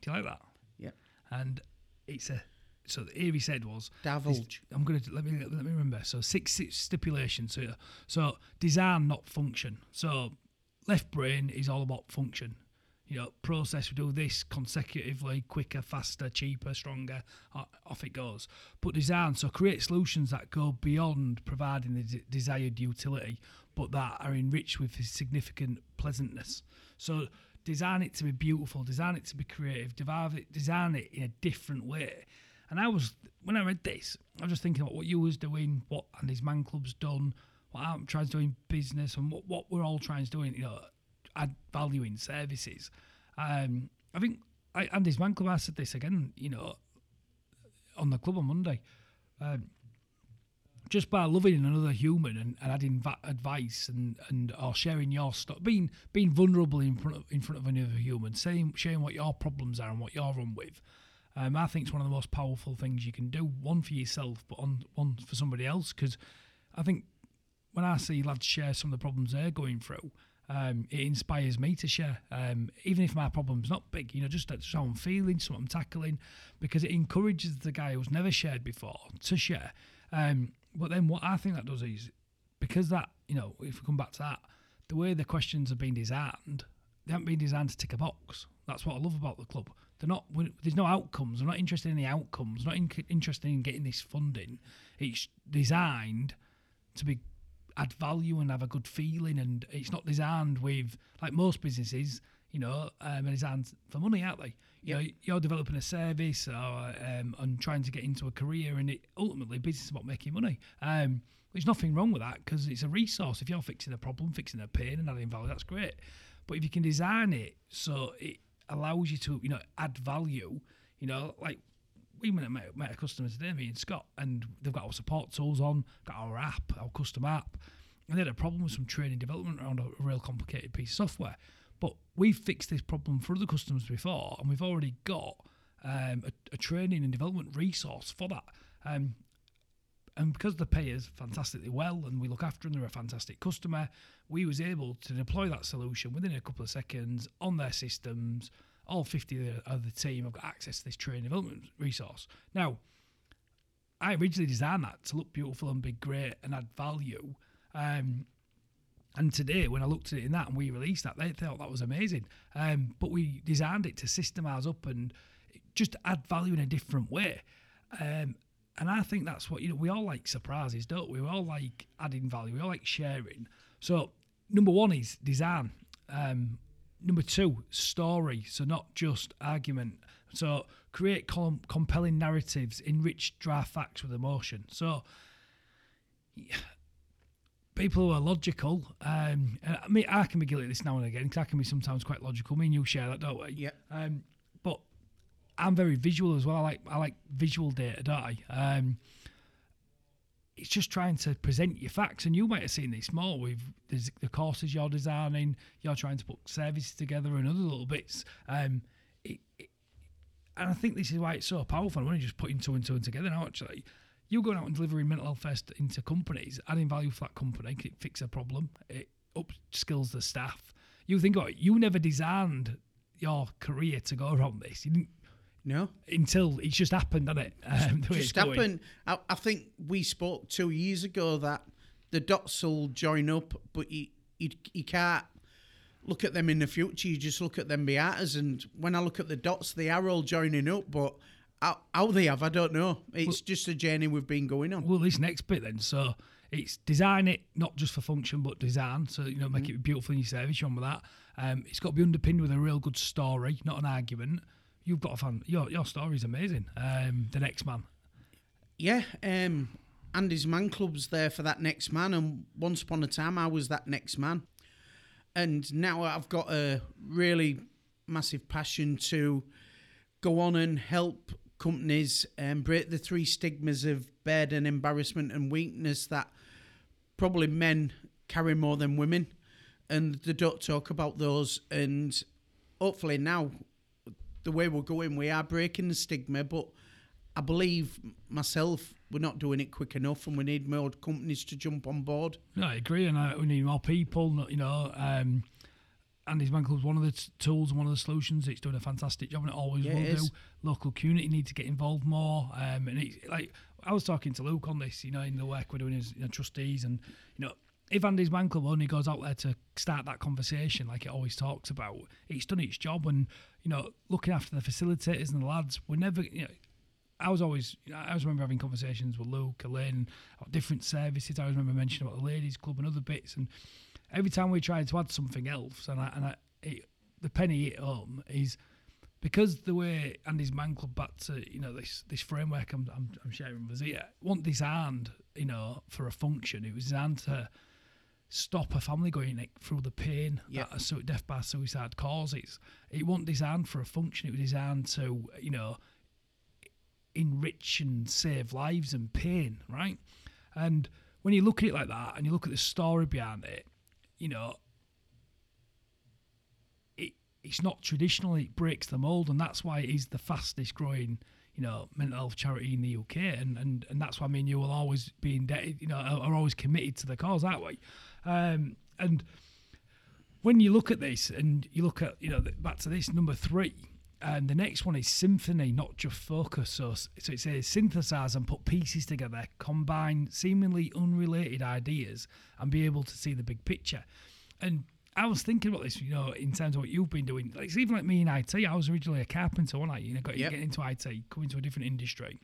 A: Do you like that?
B: Yeah.
A: And it's a. So here he said was
B: Divulge.
A: I'm gonna let me let me remember. So six, six stipulations here. So design, not function. So left brain is all about function. You know, process. We do this consecutively, quicker, faster, cheaper, stronger. Off it goes. But design. So create solutions that go beyond providing the de- desired utility, but that are enriched with significant pleasantness. So design it to be beautiful. Design it to be creative. Design it, design it in a different way. And I was when I read this, I was just thinking about what you was doing, what Andy's Man Club's done, what I'm trying to do in business, and what, what we're all trying to do in you know add value in services. Um, I think I, Andy's Man Club. I said this again, you know, on the club on Monday. Um, just by loving another human and, and adding va- advice and, and or sharing your stuff, being being vulnerable in front of in front of another human, saying sharing what your problems are and what you're on with, um, I think it's one of the most powerful things you can do. One for yourself, but on one for somebody else. Because I think when I see lads share some of the problems they're going through, um, it inspires me to share. Um, even if my problem's not big, you know, just that's how I'm feeling, so I'm tackling, because it encourages the guy who's never shared before to share. Um, but then what I think that does is because that, you know, if we come back to that, the way the questions have been designed, they haven't been designed to tick a box. That's what I love about the club. They're not. There's no outcomes. We're not interested in the outcomes. Not in, interested in getting this funding. It's designed to be add value and have a good feeling, and it's not designed with like most businesses. You know, um, are designed for money, aren't they? You know, you're developing a service or um, and trying to get into a career, and it ultimately business is about making money. Um, there's nothing wrong with that because it's a resource. If you're fixing a problem, fixing a pain, and adding value, that's great. But if you can design it so it allows you to, you know, add value, you know, like we met, met, a customer today, me and Scott, and they've got our support tools on, got our app, our custom app, and they had a problem with some training development around a, a real complicated piece of software. But we've fixed this problem for other customers before, and we've already got um, a, a training and development resource for that. Um, and because they pay us fantastically well and we look after them, they're a fantastic customer, we was able to deploy that solution within a couple of seconds on their systems. All 50 of the, of the team have got access to this training development resource. Now, I originally designed that to look beautiful and be great and add value. Um, and today, when I looked at it in that and we released that, they thought that was amazing. Um, but we designed it to systemize up and just add value in a different way. Um, and I think that's what you know. We all like surprises, don't we? We all like adding value. We all like sharing. So number one is design. Um, number two, story. So not just argument. So create com- compelling narratives, enrich dry facts with emotion. So people who are logical. Um, and I mean, I can be guilty of this now and again because I can be sometimes quite logical. Me and you share that, don't we?
B: Yeah.
A: Um, I'm very visual as well. I like I like visual data, don't I? Um, it's just trying to present your facts, and you might have seen this more with the courses you're designing. You're trying to put services together and other little bits. Um, it, it, and I think this is why it's so powerful. I'm only just putting two and two and together now. Actually, you're going out and delivering mental health first into companies, adding value for that company, it fix a problem, it upskills the staff. You think about it, you never designed your career to go around this. You didn't
B: No.
A: until it's just happened, hasn't it? Um,
B: just happened. I, I think we spoke two years ago that the dots will join up, but you you, you can't look at them in the future. You just look at them behind us, and when I look at the dots, they are all joining up, but. How, how they have, I don't know. It's just a journey we've been going on.
A: Well, this next bit then. So it's design it not just for function but design. So you know, make it beautiful in your service. You're on with that. Um, it's got to be underpinned with a real good story, not an argument. You've got a fan. Your your story is amazing. Um, the next man.
B: Yeah, um, Andy's Man Club's there for that next man, and once upon a time I was that next man, and now I've got a really massive passion to go on and help companies and break the three stigmas of bed and embarrassment, and weakness that probably men carry more than women, and they don't talk about those. And hopefully now, the way we're going, we are breaking the stigma, but I believe myself we're not doing it quick enough, and we need more companies to jump on board.
A: No, I agree, and uh, we need more people. You know, um, Andy's Man Club's one of the t- tools and one of the solutions. It's doing a fantastic job, and it always
B: Yeah,
A: will
B: it
A: do. Local community need to get involved more. Um, and it's like I was talking to Luke on this, you know, in the work we're doing as you know, trustees, and you know, if Andy's Man Club only goes out there to start that conversation, like it always talks about, it's done its job. And you know, looking after the facilitators and the lads, we're never, you know. I was always, you I always remember having conversations with Luke, Elaine, different services. I always remember mentioning about the ladies' club and other bits. And every time we tried to add something else, and I, and I, it, the penny hit home is because the way Andy's Man Club back to you know this this framework I'm I'm, I'm sharing with here wasn't designed you know for a function. It was designed to stop a family going like, through the pain
B: Yeah.
A: that a su- death by suicide causes. It wasn't designed for a function. It was designed to you know enrich and save lives and pain, right? And when you look at it like that and you look at the story behind it, you know, it it's not traditional, it breaks the mold, and that's why it is the fastest growing, you know, mental health charity in the UK, and and, and that's why me and you will always be indebted, you know, are, always committed to the cause, aren't we? Um, and when you look at this and you look at you know back to this number three and the next one is symphony not just focus so so it says synthesize and put pieces together combine seemingly unrelated ideas and be able to see the big picture and I was thinking about this, you know, in terms of what you've been doing. Like, it's even like me in IT. I was originally a carpenter, wasn't I? You know, got
B: Yep.
A: getting into IT, coming to a different industry.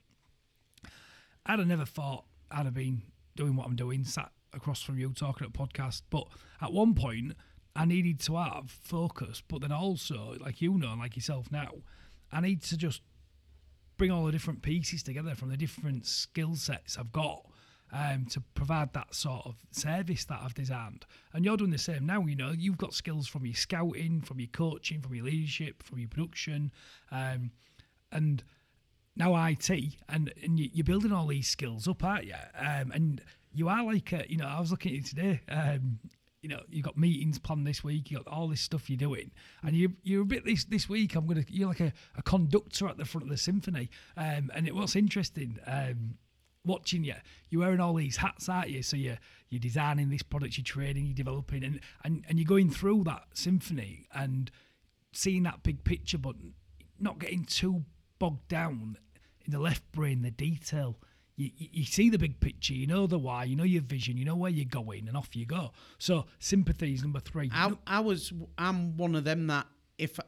A: I'd have never thought I'd have been doing what I'm doing, sat across from you talking at a podcast. But at one point, I needed to have focus. But then also, like you know, like yourself now, I need to just bring all the different pieces together from the different skill sets I've got um, to provide that sort of service that I've designed. And you're doing the same now. You know, you've got skills from your scouting, from your coaching, from your leadership, from your production, um, and now IT, and and you, you're building all these skills up, aren't you? Um, and you are like, a, you know, I was looking at you today. Um, you know, you've got meetings planned this week. You got all this stuff you're doing, and you you're a bit this this week. I'm gonna you're like a, a conductor at the front of the symphony. Um, and it, what's interesting, um, watching you, you're wearing all these hats, aren't you? So you're you're designing this product, you're training, you're developing, and and and you're going through that symphony and seeing that big picture, but not getting too bogged down in the left brain, the detail. You, you, see the big picture, you know the why, you know your vision, you know where you're going, and off you go. So symphony is number three.
B: I, I was I'm one of them that if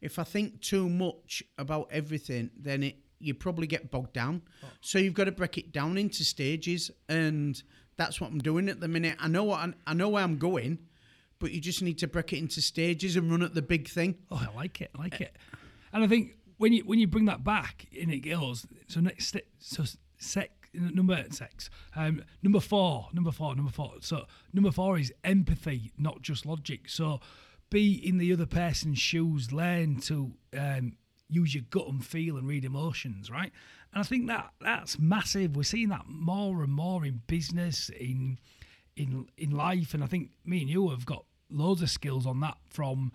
B: if I think too much about everything, then it you probably get bogged down. Oh. So you've got to break it down into stages, and that's what I'm doing at the minute. I know what I, I know where I'm going, but you just need to break it into stages and run at the big thing.
A: Oh, I like it. I like it. And I think when you when you bring that back in it goes so next step so sex number sex um number four number four number four. So number four is empathy not just logic. So be in the other person's shoes learn to um use your gut and feel and read emotions right? And i think that that's massive. We're seeing that more and more in business in in in life. And i think me and you have got loads of skills on that from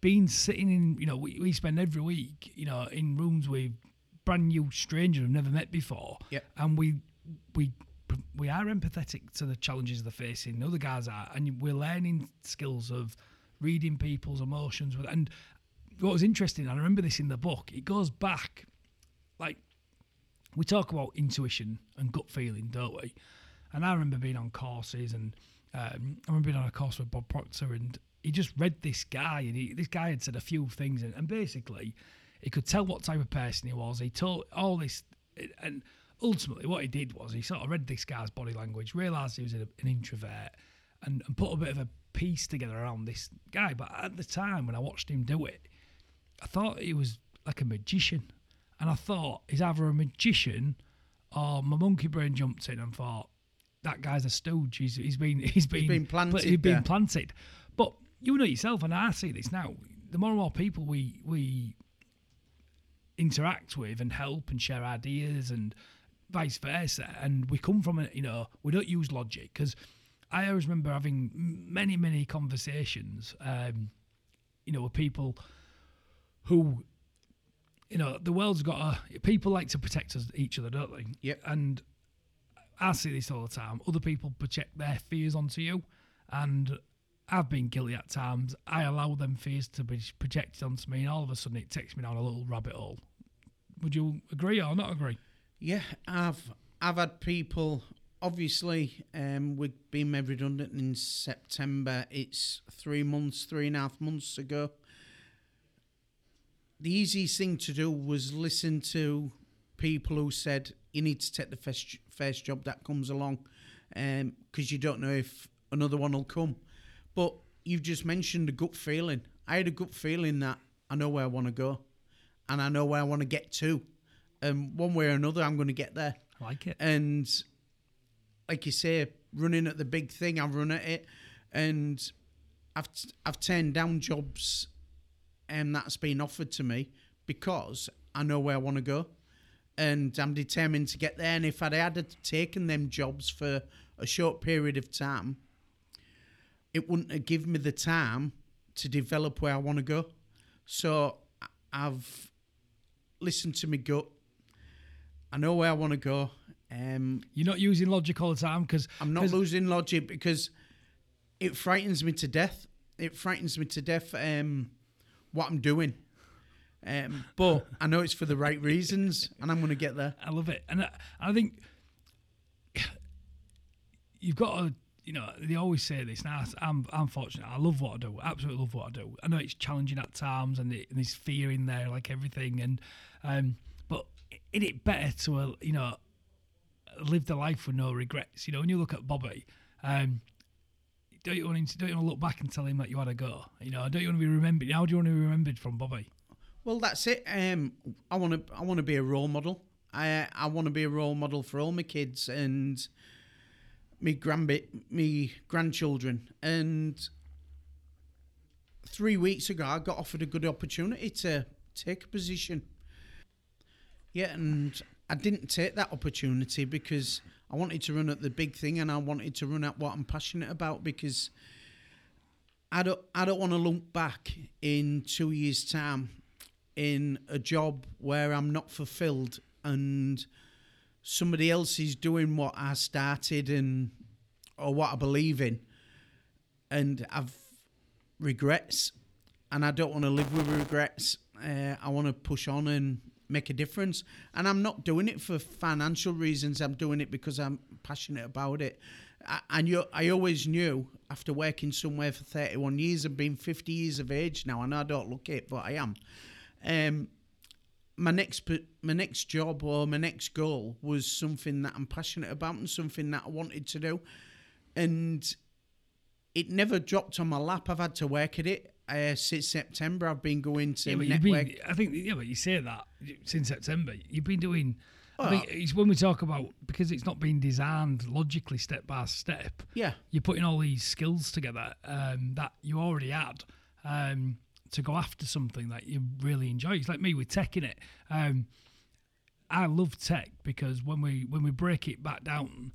A: being sitting in, you know, we, we spend every week, you know, in rooms with brand new stranger we've never met before.
B: Yep.
A: And we we we are empathetic to the challenges they're facing. The other guys are, and we're learning skills of reading people's emotions. And what was interesting, and I remember this in the book, it goes back, like we talk about intuition and gut feeling, don't we? And I remember being on courses, and um, I remember being on a course with Bob Proctor, and he just read this guy, and he, this guy had said a few things, and, and basically, he could tell what type of person he was. He told all this, and ultimately, what he did was he sort of read this guy's body language, realised he was an, an introvert, and, and put a bit of a piece together around this guy. But at the time when I watched him do it, I thought he was like a magician, and I thought he's either a magician or my monkey brain jumped in and thought that guy's a stooge. He's, he's been he's been,
B: been planted
A: He's been planted. But you know yourself, and I see this now. The more and more people we we interact with and help and share ideas and vice versa, and we come from it. You know, we don't use logic because I always remember having many many conversations. Um, you know, with people who you know, the world's got a. People like to protect us, each other, don't they?
B: Yep.
A: And I see this all the time. Other people project their fears onto you, and I've been guilty at times. I allow them fears to be projected onto me, and all of a sudden it takes me down a little rabbit hole. Would you agree or not agree?
B: Yeah, I've I've had people. Obviously, um, we've been made redundant in September. It's three months, three and a half months ago. The easiest thing to do was listen to people who said you need to take the first first job that comes along, because you don't know if another one will come. But you've just mentioned a gut feeling. I had a gut feeling that I know where I want to go, and I know where I want to get to, and one way or another, I'm going to get there.
A: I like it.
B: And like you say, running at the big thing, I run at it, and I've I've turned down jobs, and that's been offered to me because I know where I want to go, and I'm determined to get there. And if I'd had taken them jobs for a short period of time, it wouldn't have given me the time to develop where I want to go. So I've listened to my gut. I know where I want to go. Um,
A: You're not using logic all the time because
B: I'm not losing logic because it frightens me to death. It frightens me to death um, what I'm doing. Um, but I know it's for the right reasons, and I'm going to get there.
A: I love it, and I, I think you've got to. You know, they always say this. Now, I'm I'm fortunate. I love what I do. I absolutely love what I do. I know it's challenging at times, and, it, and there's fear in there, like everything. And um, but is it better to uh, you know live the life with no regrets? You know, when you look at Bobby, um, don't you want him to, don't you want to look back and tell him that you had a go? You know, don't you want to be remembered? How do you want to be remembered from Bobby?
B: Well, that's it. Um, I want to. I want to be a role model. I I want to be a role model for all my kids and me grandbit, me grandchildren. And three weeks ago, I got offered a good opportunity to take a position. Yeah, and I didn't take that opportunity because I wanted to run at the big thing and I wanted to run at what I'm passionate about because I don't I don't want to look back in two years' time in a job where I'm not fulfilled and somebody else is doing what I started and or what I believe in and I've regrets and I don't want to live with regrets. Uh, I want to push on and make a difference. And I'm not doing it for financial reasons. I'm doing it because I'm passionate about it. I, and you, I always knew after working somewhere for 31 years and being 50 years of age now, and I don't look it, but I am. Um, my next my next job or my next goal was something that I'm passionate about and something that I wanted to do, and it never dropped on my lap. I've had to work at it. Uh, since September, I've been going to
A: Yeah,
B: network.
A: been, I think, yeah, but you say that since September. You've been doing. I think it's when we talk about because it's not been designed logically step by step.
B: yeah,
A: You're putting all these skills together um, that you already had um, to go after something that you really enjoy. It's like me with tech in it. Um, I love tech because when we when we break it back down,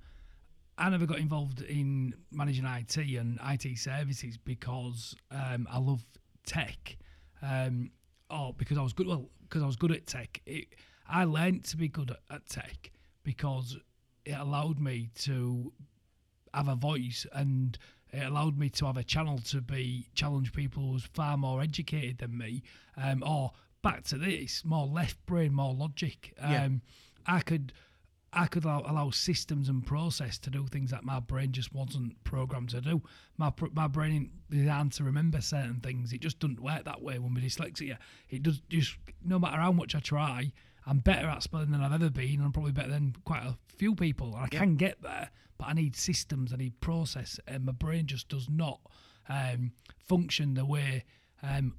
A: I never got involved in managing IT and IT services because um, I love tech, um, or because I was good. Well, because I was good at tech. It, I learned to be good at, at tech because it allowed me to have a voice and it allowed me to have a channel to be challenge people who was far more educated than me, um, or back to this more left brain, more logic. Um,
B: Yeah.
A: I could I could allow, allow systems and process to do things that my brain just wasn't programmed to do. My my brain designed to remember certain things. It just doesn't work that way when we're dyslexia. It does just no matter how much I try, I'm better at spelling than I've ever been. and I'm probably better than quite a few people. And I can get there, but I need systems. I need process, and my brain just does not um, function the way. Um,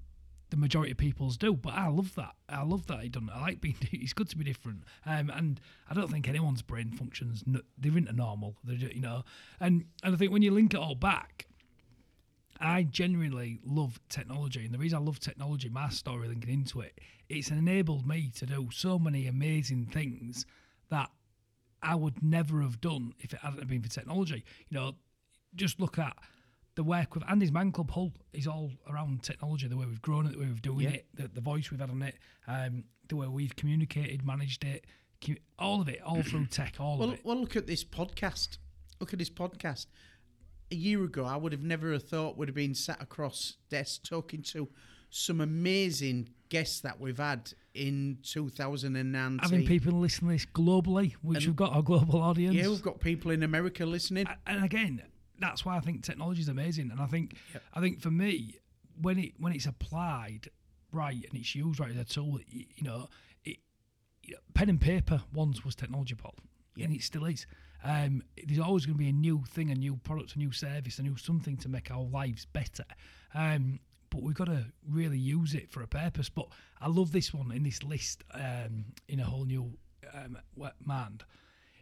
A: the majority of people's do. But I love that. I love that he done. I like being. It's good to be different. Um, and I don't think anyone's brain functions. They're into normal. They're you know. And and I think when you link it all back, I genuinely love technology, and the reason I love technology, my story linking into it, it's enabled me to do so many amazing things that I would never have done if it hadn't been for technology. You know, just look at the work with Andy's Man Club Hull is all around technology, the way we've grown it, the way we've doing
B: Yeah.
A: it, the, the voice we've had on it, um, the way we've communicated, managed it, all of it, all through tech, all
B: Well,
A: of it.
B: well, look at this podcast. Look at this podcast. A year ago, I would have never have thought would have been sat across desks talking to some amazing guests that we've had in 2019.
A: Having people listen to this globally, which we've got our global audience.
B: yeah, we've got people in America listening.
A: And again, that's why I think technology is amazing. And I think, I think for me, when it when it's applied right and it's used right as a tool, you know, it, you know, pen and paper once was technology, Paul, and it still is. Um, there's always going to be a new thing, a new product, a new service, a new something to make our lives better. Um, but we've got to really use it for a purpose. But I love this one in this list um, in a whole new um, mind.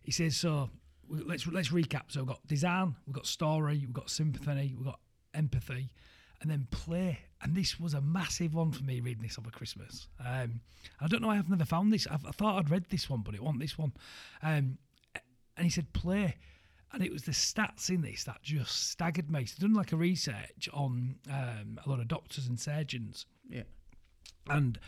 A: He says so. Let's let's recap. So we've got design, we've got story, we've got symphony, we've got empathy, and then play. And this was a massive one for me reading this over Christmas. Um, I don't know. I've never found this. I've, I thought I'd read this one, but it wasn't this one. Um, and he said play. And it was the stats in this that just staggered me. So done like a research on um, a lot of doctors and surgeons,
B: Yeah.
A: and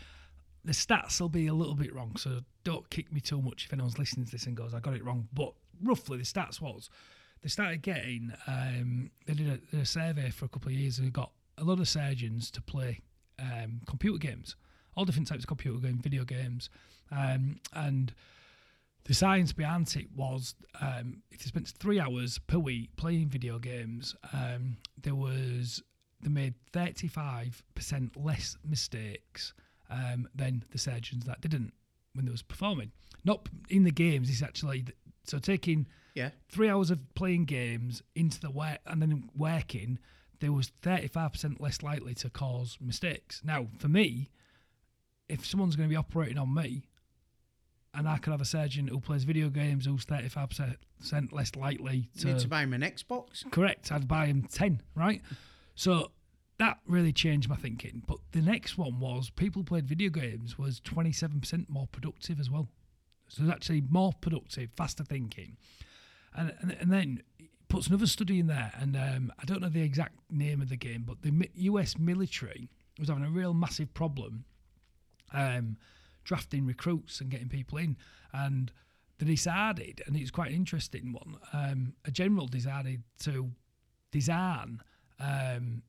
A: the stats will be a little bit wrong. So don't kick me too much if anyone's listening to this and goes, "I got it wrong." But roughly, the stats was they started getting. Um, they did a, did a survey for a couple of years and got a lot of surgeons to play um, computer games, all different types of computer games, video games, um, and the science behind it was um, if they spent three hours per week playing video games, um, there was they made thirty five percent less mistakes um, than the surgeons that didn't when they was performing. Not in the games. It's actually so taking
B: Yeah.
A: three hours of playing games into the work and then working, there was 35% less likely to cause mistakes. Now, for me, if someone's going to be operating on me, and I could have a surgeon who plays video games who's 35% less likely
B: You need
A: to.
B: to buy him an Xbox.
A: Correct, I'd buy him 10, right? So that really changed my thinking. But the next one was people played video games was 27% more productive as well. So it's actually more productive, faster thinking. And, and, and then it puts another study in there, and um, I don't know the exact name of the game, but the US military was having a real massive problem um, drafting recruits and getting people in. And they decided, and it's quite an interesting one, um, a general decided to design um,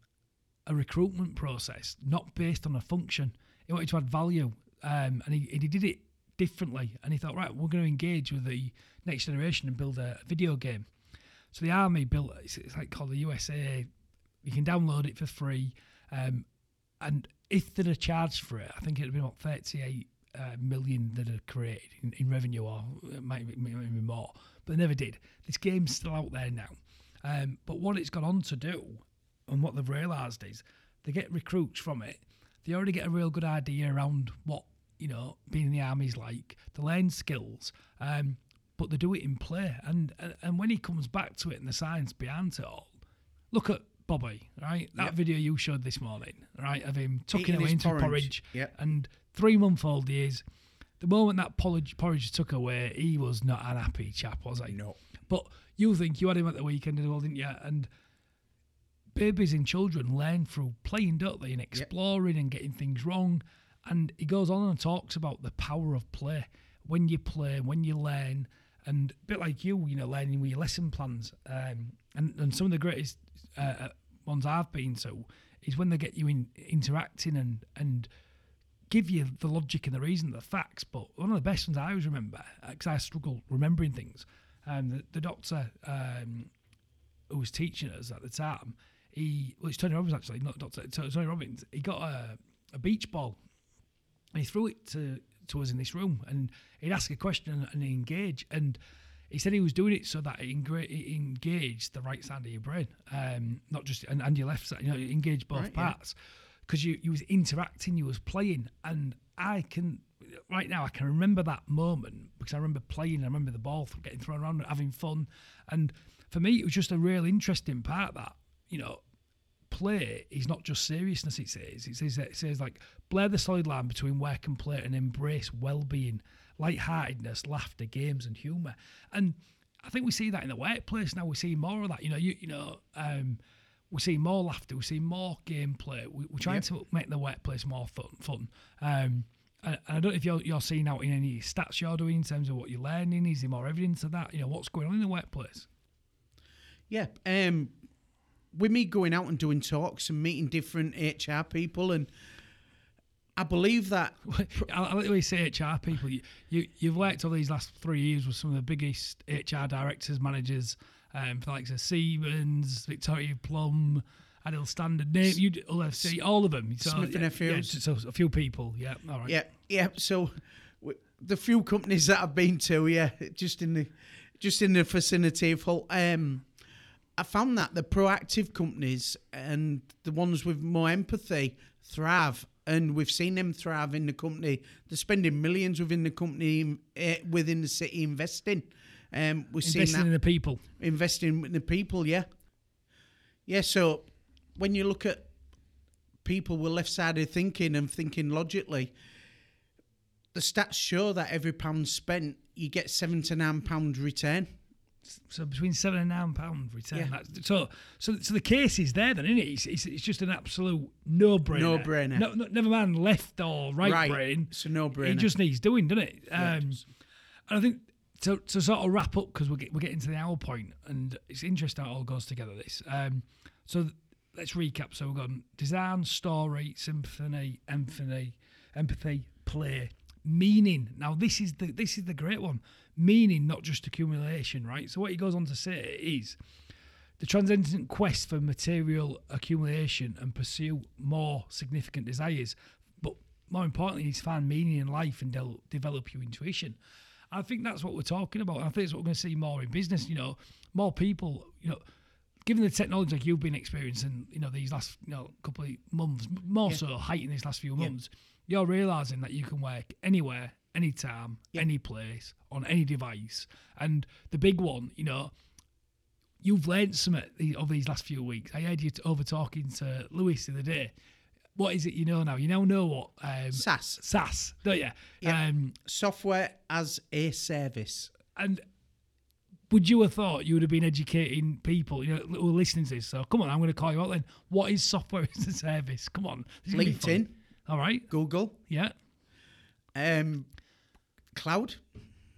A: a recruitment process not based on a function. He wanted to add value, um, and he, he did it differently. And he thought, right, we're going to engage with the next generation and build a, video game. So the army built it's, it's like called the USA. You can download it for free, um, and if they'd have charged for it, I think it'd be about thirty-eight uh, million that are created in, in revenue, or it might be, might be more, but they never did. This game's still out there now, um, but what it's gone on to do, and what they've realised is, they get recruits from it. They already get a real good idea around what you know being in the army is like. They learn skills, um, but they do it in play. And, and and when he comes back to it and the science behind it all, look at Bobby, right? That
B: Yep.
A: video you showed this morning, right, of him tucking
B: Eating
A: away into porridge,
B: porridge. Yep.
A: and three month old he is. The moment that porridge, porridge took away, he was not an happy chap, was he?
B: No.
A: But you think you had him at the weekend as well, didn't you? And babies and children learn through playing, don't they? And exploring and getting things wrong. And he goes on and talks about the power of play. When you play, when you learn, and a bit like you, you know, learning with your lesson plans. Um, and, and some of the greatest uh, uh, ones I've been to is when they get you in interacting and and give you the logic and the reason, the facts. But one of the best ones I always remember, because I struggle remembering things, um, the, the doctor um, who was teaching us at the time, he well, it's Tony Robbins actually, not Doctor Tony Robbins. He got a, a beach ball and he threw it to to us in this room, and he'd ask a question and engage. And he said he was doing it so that it, engra- it engaged the right side of your brain, um, not just and, and your left side. You know, it engaged both
B: Right, yeah.
A: Because you you was interacting, you was playing, and I can right now I can remember that moment because I remember playing, I remember the ball getting thrown around, having fun, and for me it was just a real interesting part that you know play is not just seriousness. It says it says it says like blur the solid line between work and play and embrace well-being, lightheartedness, laughter, games, and humour. And I think we see that in the workplace now. We see more of that. You know, you you know. Um, we see more laughter. We see more gameplay. We, we're trying
B: Yep.
A: to make the workplace more fun. Fun. Um, and, I don't know if you're, you're seeing out in any stats you're doing in terms of what you're learning. Is there more evidence of that? You know, what's going on in the workplace?
B: Yeah. Um, with me going out and doing talks and meeting different HR people, and I believe that
A: I, like the way you say HR people. You, you you've worked over these last three years with some of the biggest HR directors, managers, um, for like Siemens, Victoria Plum, Ideal Standard, name you LFC, all of them. So,
B: Smith and
A: yeah, yeah, so a few people. Yeah, all right.
B: Yeah, yeah. So w- the few companies that I've been to, yeah, just in the just in the vicinity of Hull, um, I found that the proactive companies and the ones with more empathy thrive, and we've seen them thrive in the company. They're spending millions within the company, uh, within the city, investing. Um, seen
A: Investing
B: that
A: in the people.
B: investing in the people, yeah. Yeah, so when you look at people with left sided thinking and thinking logically, the stats show that every pound spent, you get seven to nine pound return.
A: So between seven and nine pound return.
B: Yeah.
A: That's, so so so the case is there then, isn't it? It's, it's, it's just an absolute no brainer.
B: No-brainer.
A: No, no, never mind left or right, brain.
B: It's a no brainer.
A: It just needs doing, doesn't it?
B: Yeah,
A: Um,
B: does.
A: and I think to, to sort of wrap up because we're, get, we're getting to the hour point, and it's interesting how it all goes together. This, um, so th- let's recap. So we've got design, story, symphony, empathy, empathy, play, meaning. Now this is the this is the great one. Meaning, not just accumulation, right? So what he goes on to say is the transcendent quest for material accumulation and pursue more significant desires. But more importantly, is find meaning in life and del- develop your intuition. I think that's what we're talking about. I think it's what we're going to see more in business. You know, more people. You know, given the technology like you've been experiencing, you know, these last you know couple of months, more
B: Yeah.
A: so heightened these last few
B: Yeah.
A: months, you're realizing that you can work anywhere, anytime,
B: Yeah.
A: any place, on any device. And the big one, you know, you've learned some of these last few weeks. I heard you over talking to Lewis the other day. What is it you know now? You now know what um,
B: SaaS,
A: SaaS, don't you?
B: Yeah.
A: Um,
B: software as a service.
A: and would you have thought you would have been educating people, you know, who are listening to this? So come on, I'm going to call you out then. What is software as a service? Come on, This is gonna be fun.
B: LinkedIn,
A: All right,
B: Google,
A: yeah.
B: um, cloud.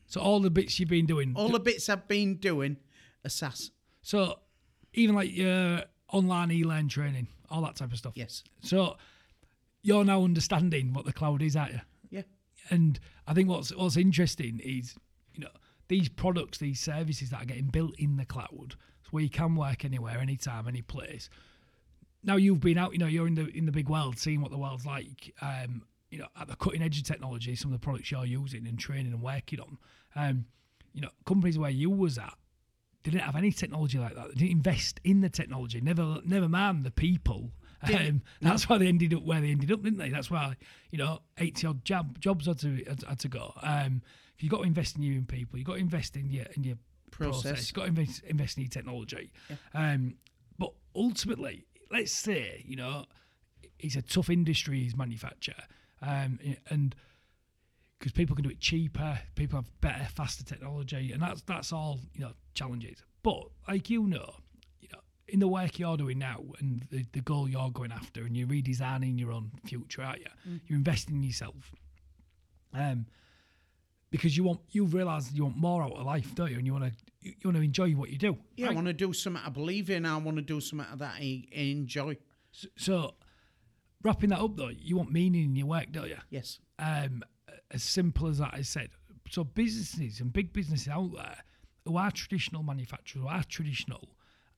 A: So all the bits you've been doing.
B: All the bits I've been doing are SaaS.
A: so even like your online e-learn training, all that type of stuff.
B: Yes.
A: So you're now understanding what the cloud is, aren't you?
B: Yeah.
A: And I think what's what's interesting is, you know, these products, these services that are getting built in the cloud, so where you can work anywhere, anytime, any place. Now you've been out, you know, you're in the in the big world, seeing what the world's like. Um, you know, at the cutting edge of technology, some of the products you're using and training and working on. Um, you know, companies where you was at they didn't have any technology like that. They didn't invest in the technology. Never, never mind the people. Um, that's why they ended up where they ended up, didn't they? That's why you know eighty odd job, jobs had to had, had to go. Um, you've got to invest in your own people. You've got to invest in your in your process.
B: Process.
A: You got to invest, invest in your technology. Um, but ultimately, let's say you know it's a tough industry. Is manufacture, um, and because people can do it cheaper, people have better, faster technology, and that's that's all you know challenges. But like you know, you know, in the work you're doing now and the, the goal you're going after, and you're redesigning your own future, aren't you? You're investing in yourself, um, because you want you realise you want more out of life, don't you? And you want to you, want to enjoy what you do.
B: Yeah, I want to do something I believe in. I want to do something that I I enjoy.
A: So- So, wrapping that up though, you want meaning in your work, don't you?
B: Yes.
A: um, as simple as that I said. So businesses and big businesses out there who are traditional manufacturers, who are traditional,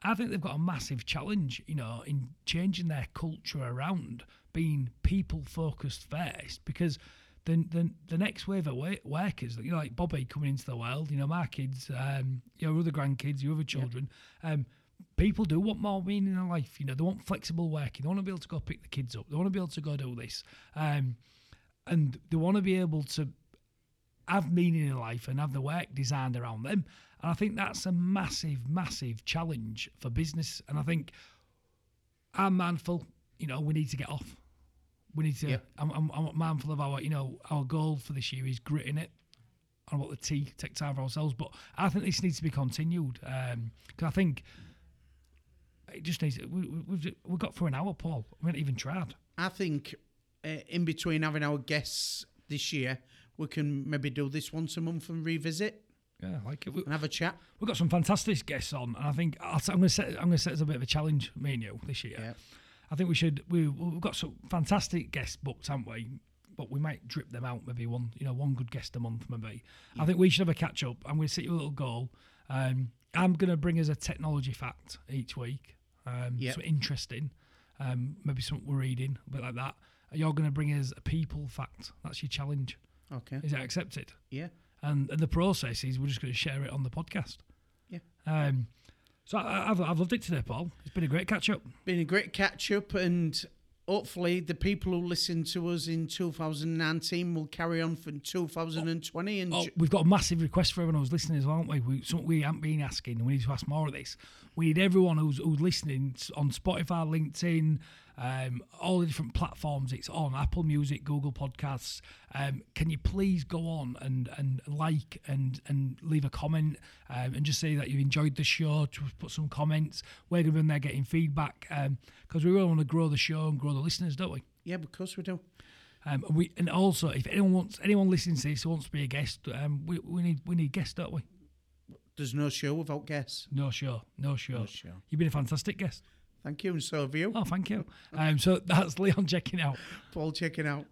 A: I think they've got a massive challenge, you know, in changing their culture around being people focused first because the, the the next wave of workers, you know, like Bobby coming into the world, you know, my kids, um, your other grandkids, your other children, um, people do want more meaning in their life. You know, they want flexible working. They want to be able to go pick the kids up. They want to be able to go do this. Um, and they want to be able to have meaning in life and have the work designed around them. And I think that's a massive, massive challenge for business. And I think I'm mindful, you know, we need to get off. We need to,
B: Yeah.
A: I'm, I'm, I'm mindful of our, you know, our goal for this year is gritting it. I want the T, take time for ourselves. But I think this needs to be continued. Because I think it just needs, we, we- we've, we've got for an hour, Paul. We haven't even tried.
B: I think uh, in between having our guests this year, we can maybe do this once a month and revisit
A: Yeah, I like it. We,
B: and have a chat.
A: We've got some fantastic guests on, and I think I'll, I'm going to set I'm going to set as a bit of a challenge, me and you, this year.
B: Yeah.
A: I think we should. We, we've got some fantastic guests booked, haven't we? But we might drip them out, maybe one, you know, one good guest a month, maybe. I think we should have a catch up. I'm going to set you a little goal. Um, I'm going to bring us a technology fact each week. Um,
B: Yep.
A: something interesting, um, maybe something we're reading, a bit like that. You're going to bring us a people fact. That's your challenge.
B: Okay.
A: Is that accepted?
B: Yeah.
A: And, and the process is we're just going to share it on the podcast.
B: Yeah.
A: Um, so I, I've, I've loved it today, Paul. It's been a great catch up.
B: Been a great catch up, and hopefully the people who listen to us in 2019 will carry on for 2020. And
A: Oh,
B: ju-
A: we've got a massive request for everyone who's listening as well, haven't we? we something we haven't been asking, and we need to ask more of this. We need everyone who's, who's listening on Spotify, LinkedIn, um, all the different platforms it's on, Apple Music, Google Podcasts. Um, can you please go on and, and like and, and leave a comment um, and just say that you enjoyed the show? To put some comments. We're going to be in there getting feedback because we really want to grow the show and grow the listeners, don't we?
B: yeah, because we do.
A: Um, and we and also if anyone wants anyone listening to this who wants to be a guest, um, we, we need we need guests, don't we?
B: There's no show without guests.
A: No show, no show.
B: No show.
A: You've been a fantastic guest.
B: Thank you, and so have you.
A: Oh, thank you. Um, so that's Leon checking out.
B: Paul checking out.